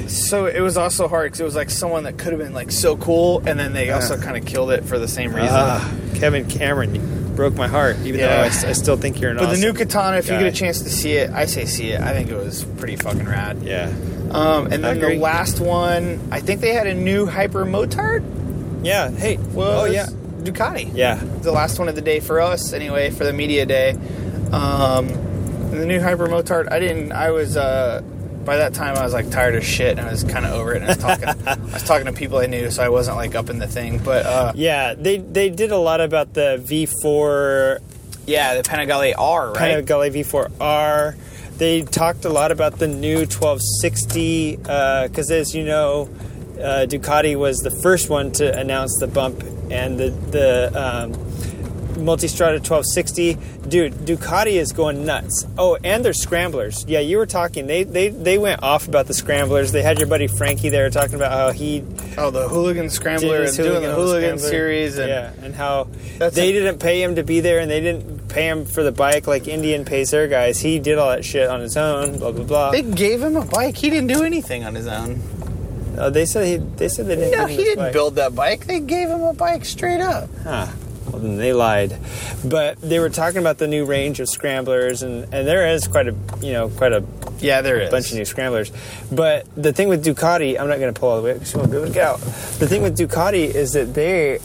So it was also hard because it was like someone that could have been like so cool, and then they also kind of killed it for the same reason. Ah, Kevin Cameron broke my heart, even Yeah. though I still think you're an. But the new katana, if you get a chance to see it, I say see it. I think it was pretty fucking rad. yeah, Um, and then the last one, I think they had a new Hyper Motard. Yeah. Hey, Was oh yeah, Ducati. yeah. the last one of the day for us anyway for the media day. Um, and the new Hyper Motard. I didn't. I was. Uh, by that time, I was like tired of shit, and I was kind of over it. And I was talking. I was talking to people I knew, so I wasn't like up in the thing. But uh, Yeah, they they did a lot about the V4 yeah, the Panigale R, right? Panigale V4R. They talked a lot about the new 1260 because, as you know, uh, Ducati was the first one to announce the bump and the the um, Multistrada 1260. Dude, Ducati is going nuts. Oh, and their scramblers. Yeah, you were talking. They they they went off about the scramblers. They had your buddy Frankie there talking about how he oh, the Hooligan Scrambler and his doing the Hooligan Scrambler. series, and yeah, and how they a- didn't pay him to be there, and they didn't pay him for the bike like Indian pays their guys. He did all that shit on his own. Blah blah blah. they gave him a bike. He didn't do anything on his own. Oh, they said he. They said they didn't. No, he didn't bike. build that bike. They gave him a bike straight up. Huh. Well, then they lied. But they were talking about the new range of scramblers, and, and there is quite a you know quite a Yeah, there is. bunch of new scramblers. But the thing with Ducati, I'm not going to pull all the way because you won't be able to get out. The thing with Ducati is that they,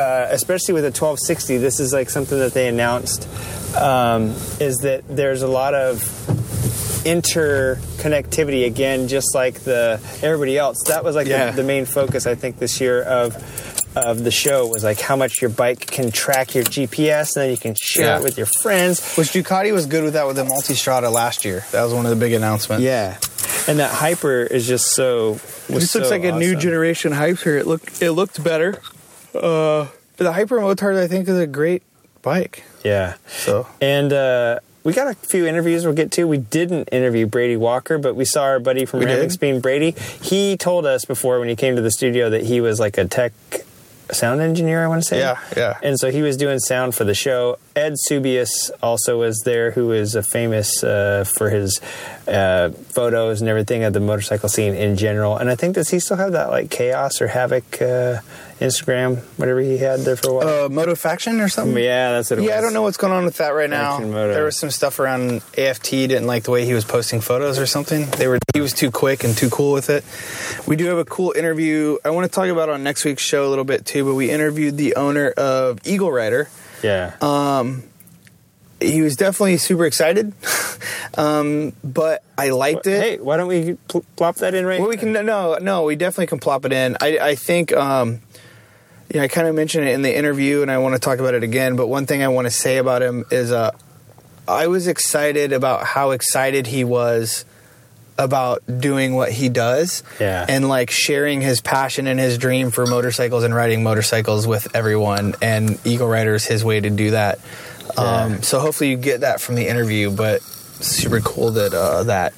uh, especially with the 1260, this is like something that they announced, um, is that there's a lot of interconnectivity again, just like the everybody else. That was like Yeah. the, the main focus, I think, this year of of the show was like how much your bike can track your GPS, and then you can share Yeah. it with your friends. Which Ducati was good with that with the Multistrada last year. That was one of the big announcements. Yeah, and that hyper is just so. Was This looks so like a new generation hyper. It looked it looked better. Uh, the Hyper Motard I think is a great bike. Yeah, So and uh, we got a few interviews we'll get to. We didn't interview Brady Walker, but we saw our buddy from We did? Ramming Brady. He told us before when he came to the studio that he was like a tech sound engineer. I want to say. Yeah, yeah. And so he was doing sound for the show. Ed Subias also was there, who is a famous uh, for his uh, photos and everything of the motorcycle scene in general. And I think does he still have that like chaos or havoc uh, Instagram, whatever he had there for a while? uh, Moto Faction or something. yeah, that's what it was. Yeah, I don't know what's going on with that right now. There was some stuff around AFT didn't like the way he was posting photos or something. They were he was too quick and too cool with it. We do have a cool interview. I want to talk about on next week's show a little bit too. But we interviewed the owner of Eagle Rider. Yeah. Um, he was definitely super excited, um, but I liked it. Hey, why don't we pl- plop that in right? Well, we can no, no, we definitely can plop it in. I, I think, um, yeah, I kind of mentioned it in the interview, and I want to talk about it again. But one thing I want to say about him is, uh, I was excited about how excited he was about doing what he does, Yeah. and like sharing his passion and his dream for motorcycles and riding motorcycles with everyone. And Eagle Rider is his way to do that. Um, so hopefully you get that from the interview, but. super cool that uh, that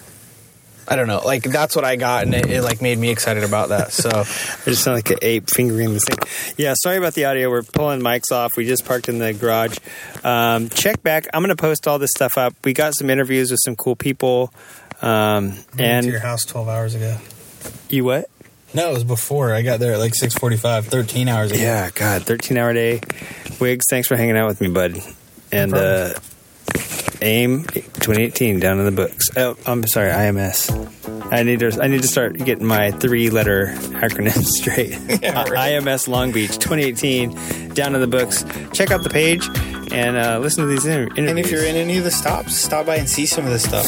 I don't know, like that's what I got, and it, it like made me excited about that. So I just sound like an ape fingering the thing. Yeah, sorry about the audio. We're pulling mics off. We just parked in the garage. Um, check back. I'm going to post all this stuff up. We got some interviews with some cool people. Um, and to your house twelve hours ago. you what? No, it was before. I got there at like 6:45, 13 hours ago. Yeah, God, 13 hour day. Wiggs, thanks for hanging out with me, bud. And uh, AIM 2018 down in the books. Oh, I'm sorry, IMS. I need to I need to start getting my three letter acronym straight. Yeah, Uh. IMS Long Beach 2018 down in the books. Check out the page and uh, listen to these inter- interviews. And if you're in any of the stops, stop by and see some of this stuff.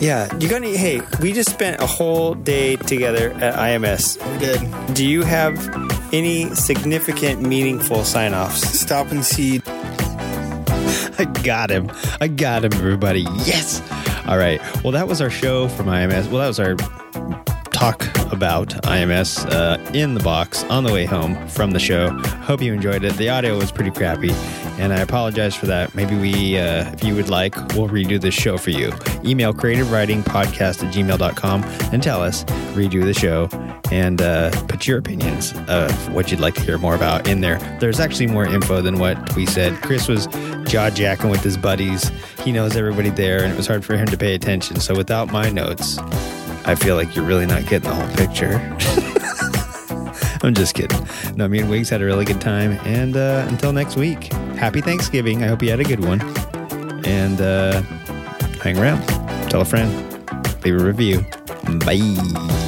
yeah, you got any? Hey, we just spent a whole day together at IMS. We did. Do you have any significant, meaningful sign offs? Stop and see. I got him. I got him, everybody. Yes. All right. Well, that was our show from IMS. Well, that was our talk about IMS uh, in the box on the way home from the show. Hope you enjoyed it. The audio was pretty crappy, and I apologize for that. Maybe we, uh, if you would like, we'll redo this show for you. Email creativeridingpodcast at gmail.com and tell us, redo the show, and uh, put your opinions of what you'd like to hear more about in there. There's actually more info than what we said. Chris was jaw jacking with his buddies. He knows everybody there, and it was hard for him to pay attention. So without my notes, I feel like you're really not getting the whole picture. I'm just kidding. No, me and Wiggs had a really good time. And uh, until next week, happy Thanksgiving. I hope you had a good one. And uh, hang around, tell a friend, leave a review. Bye.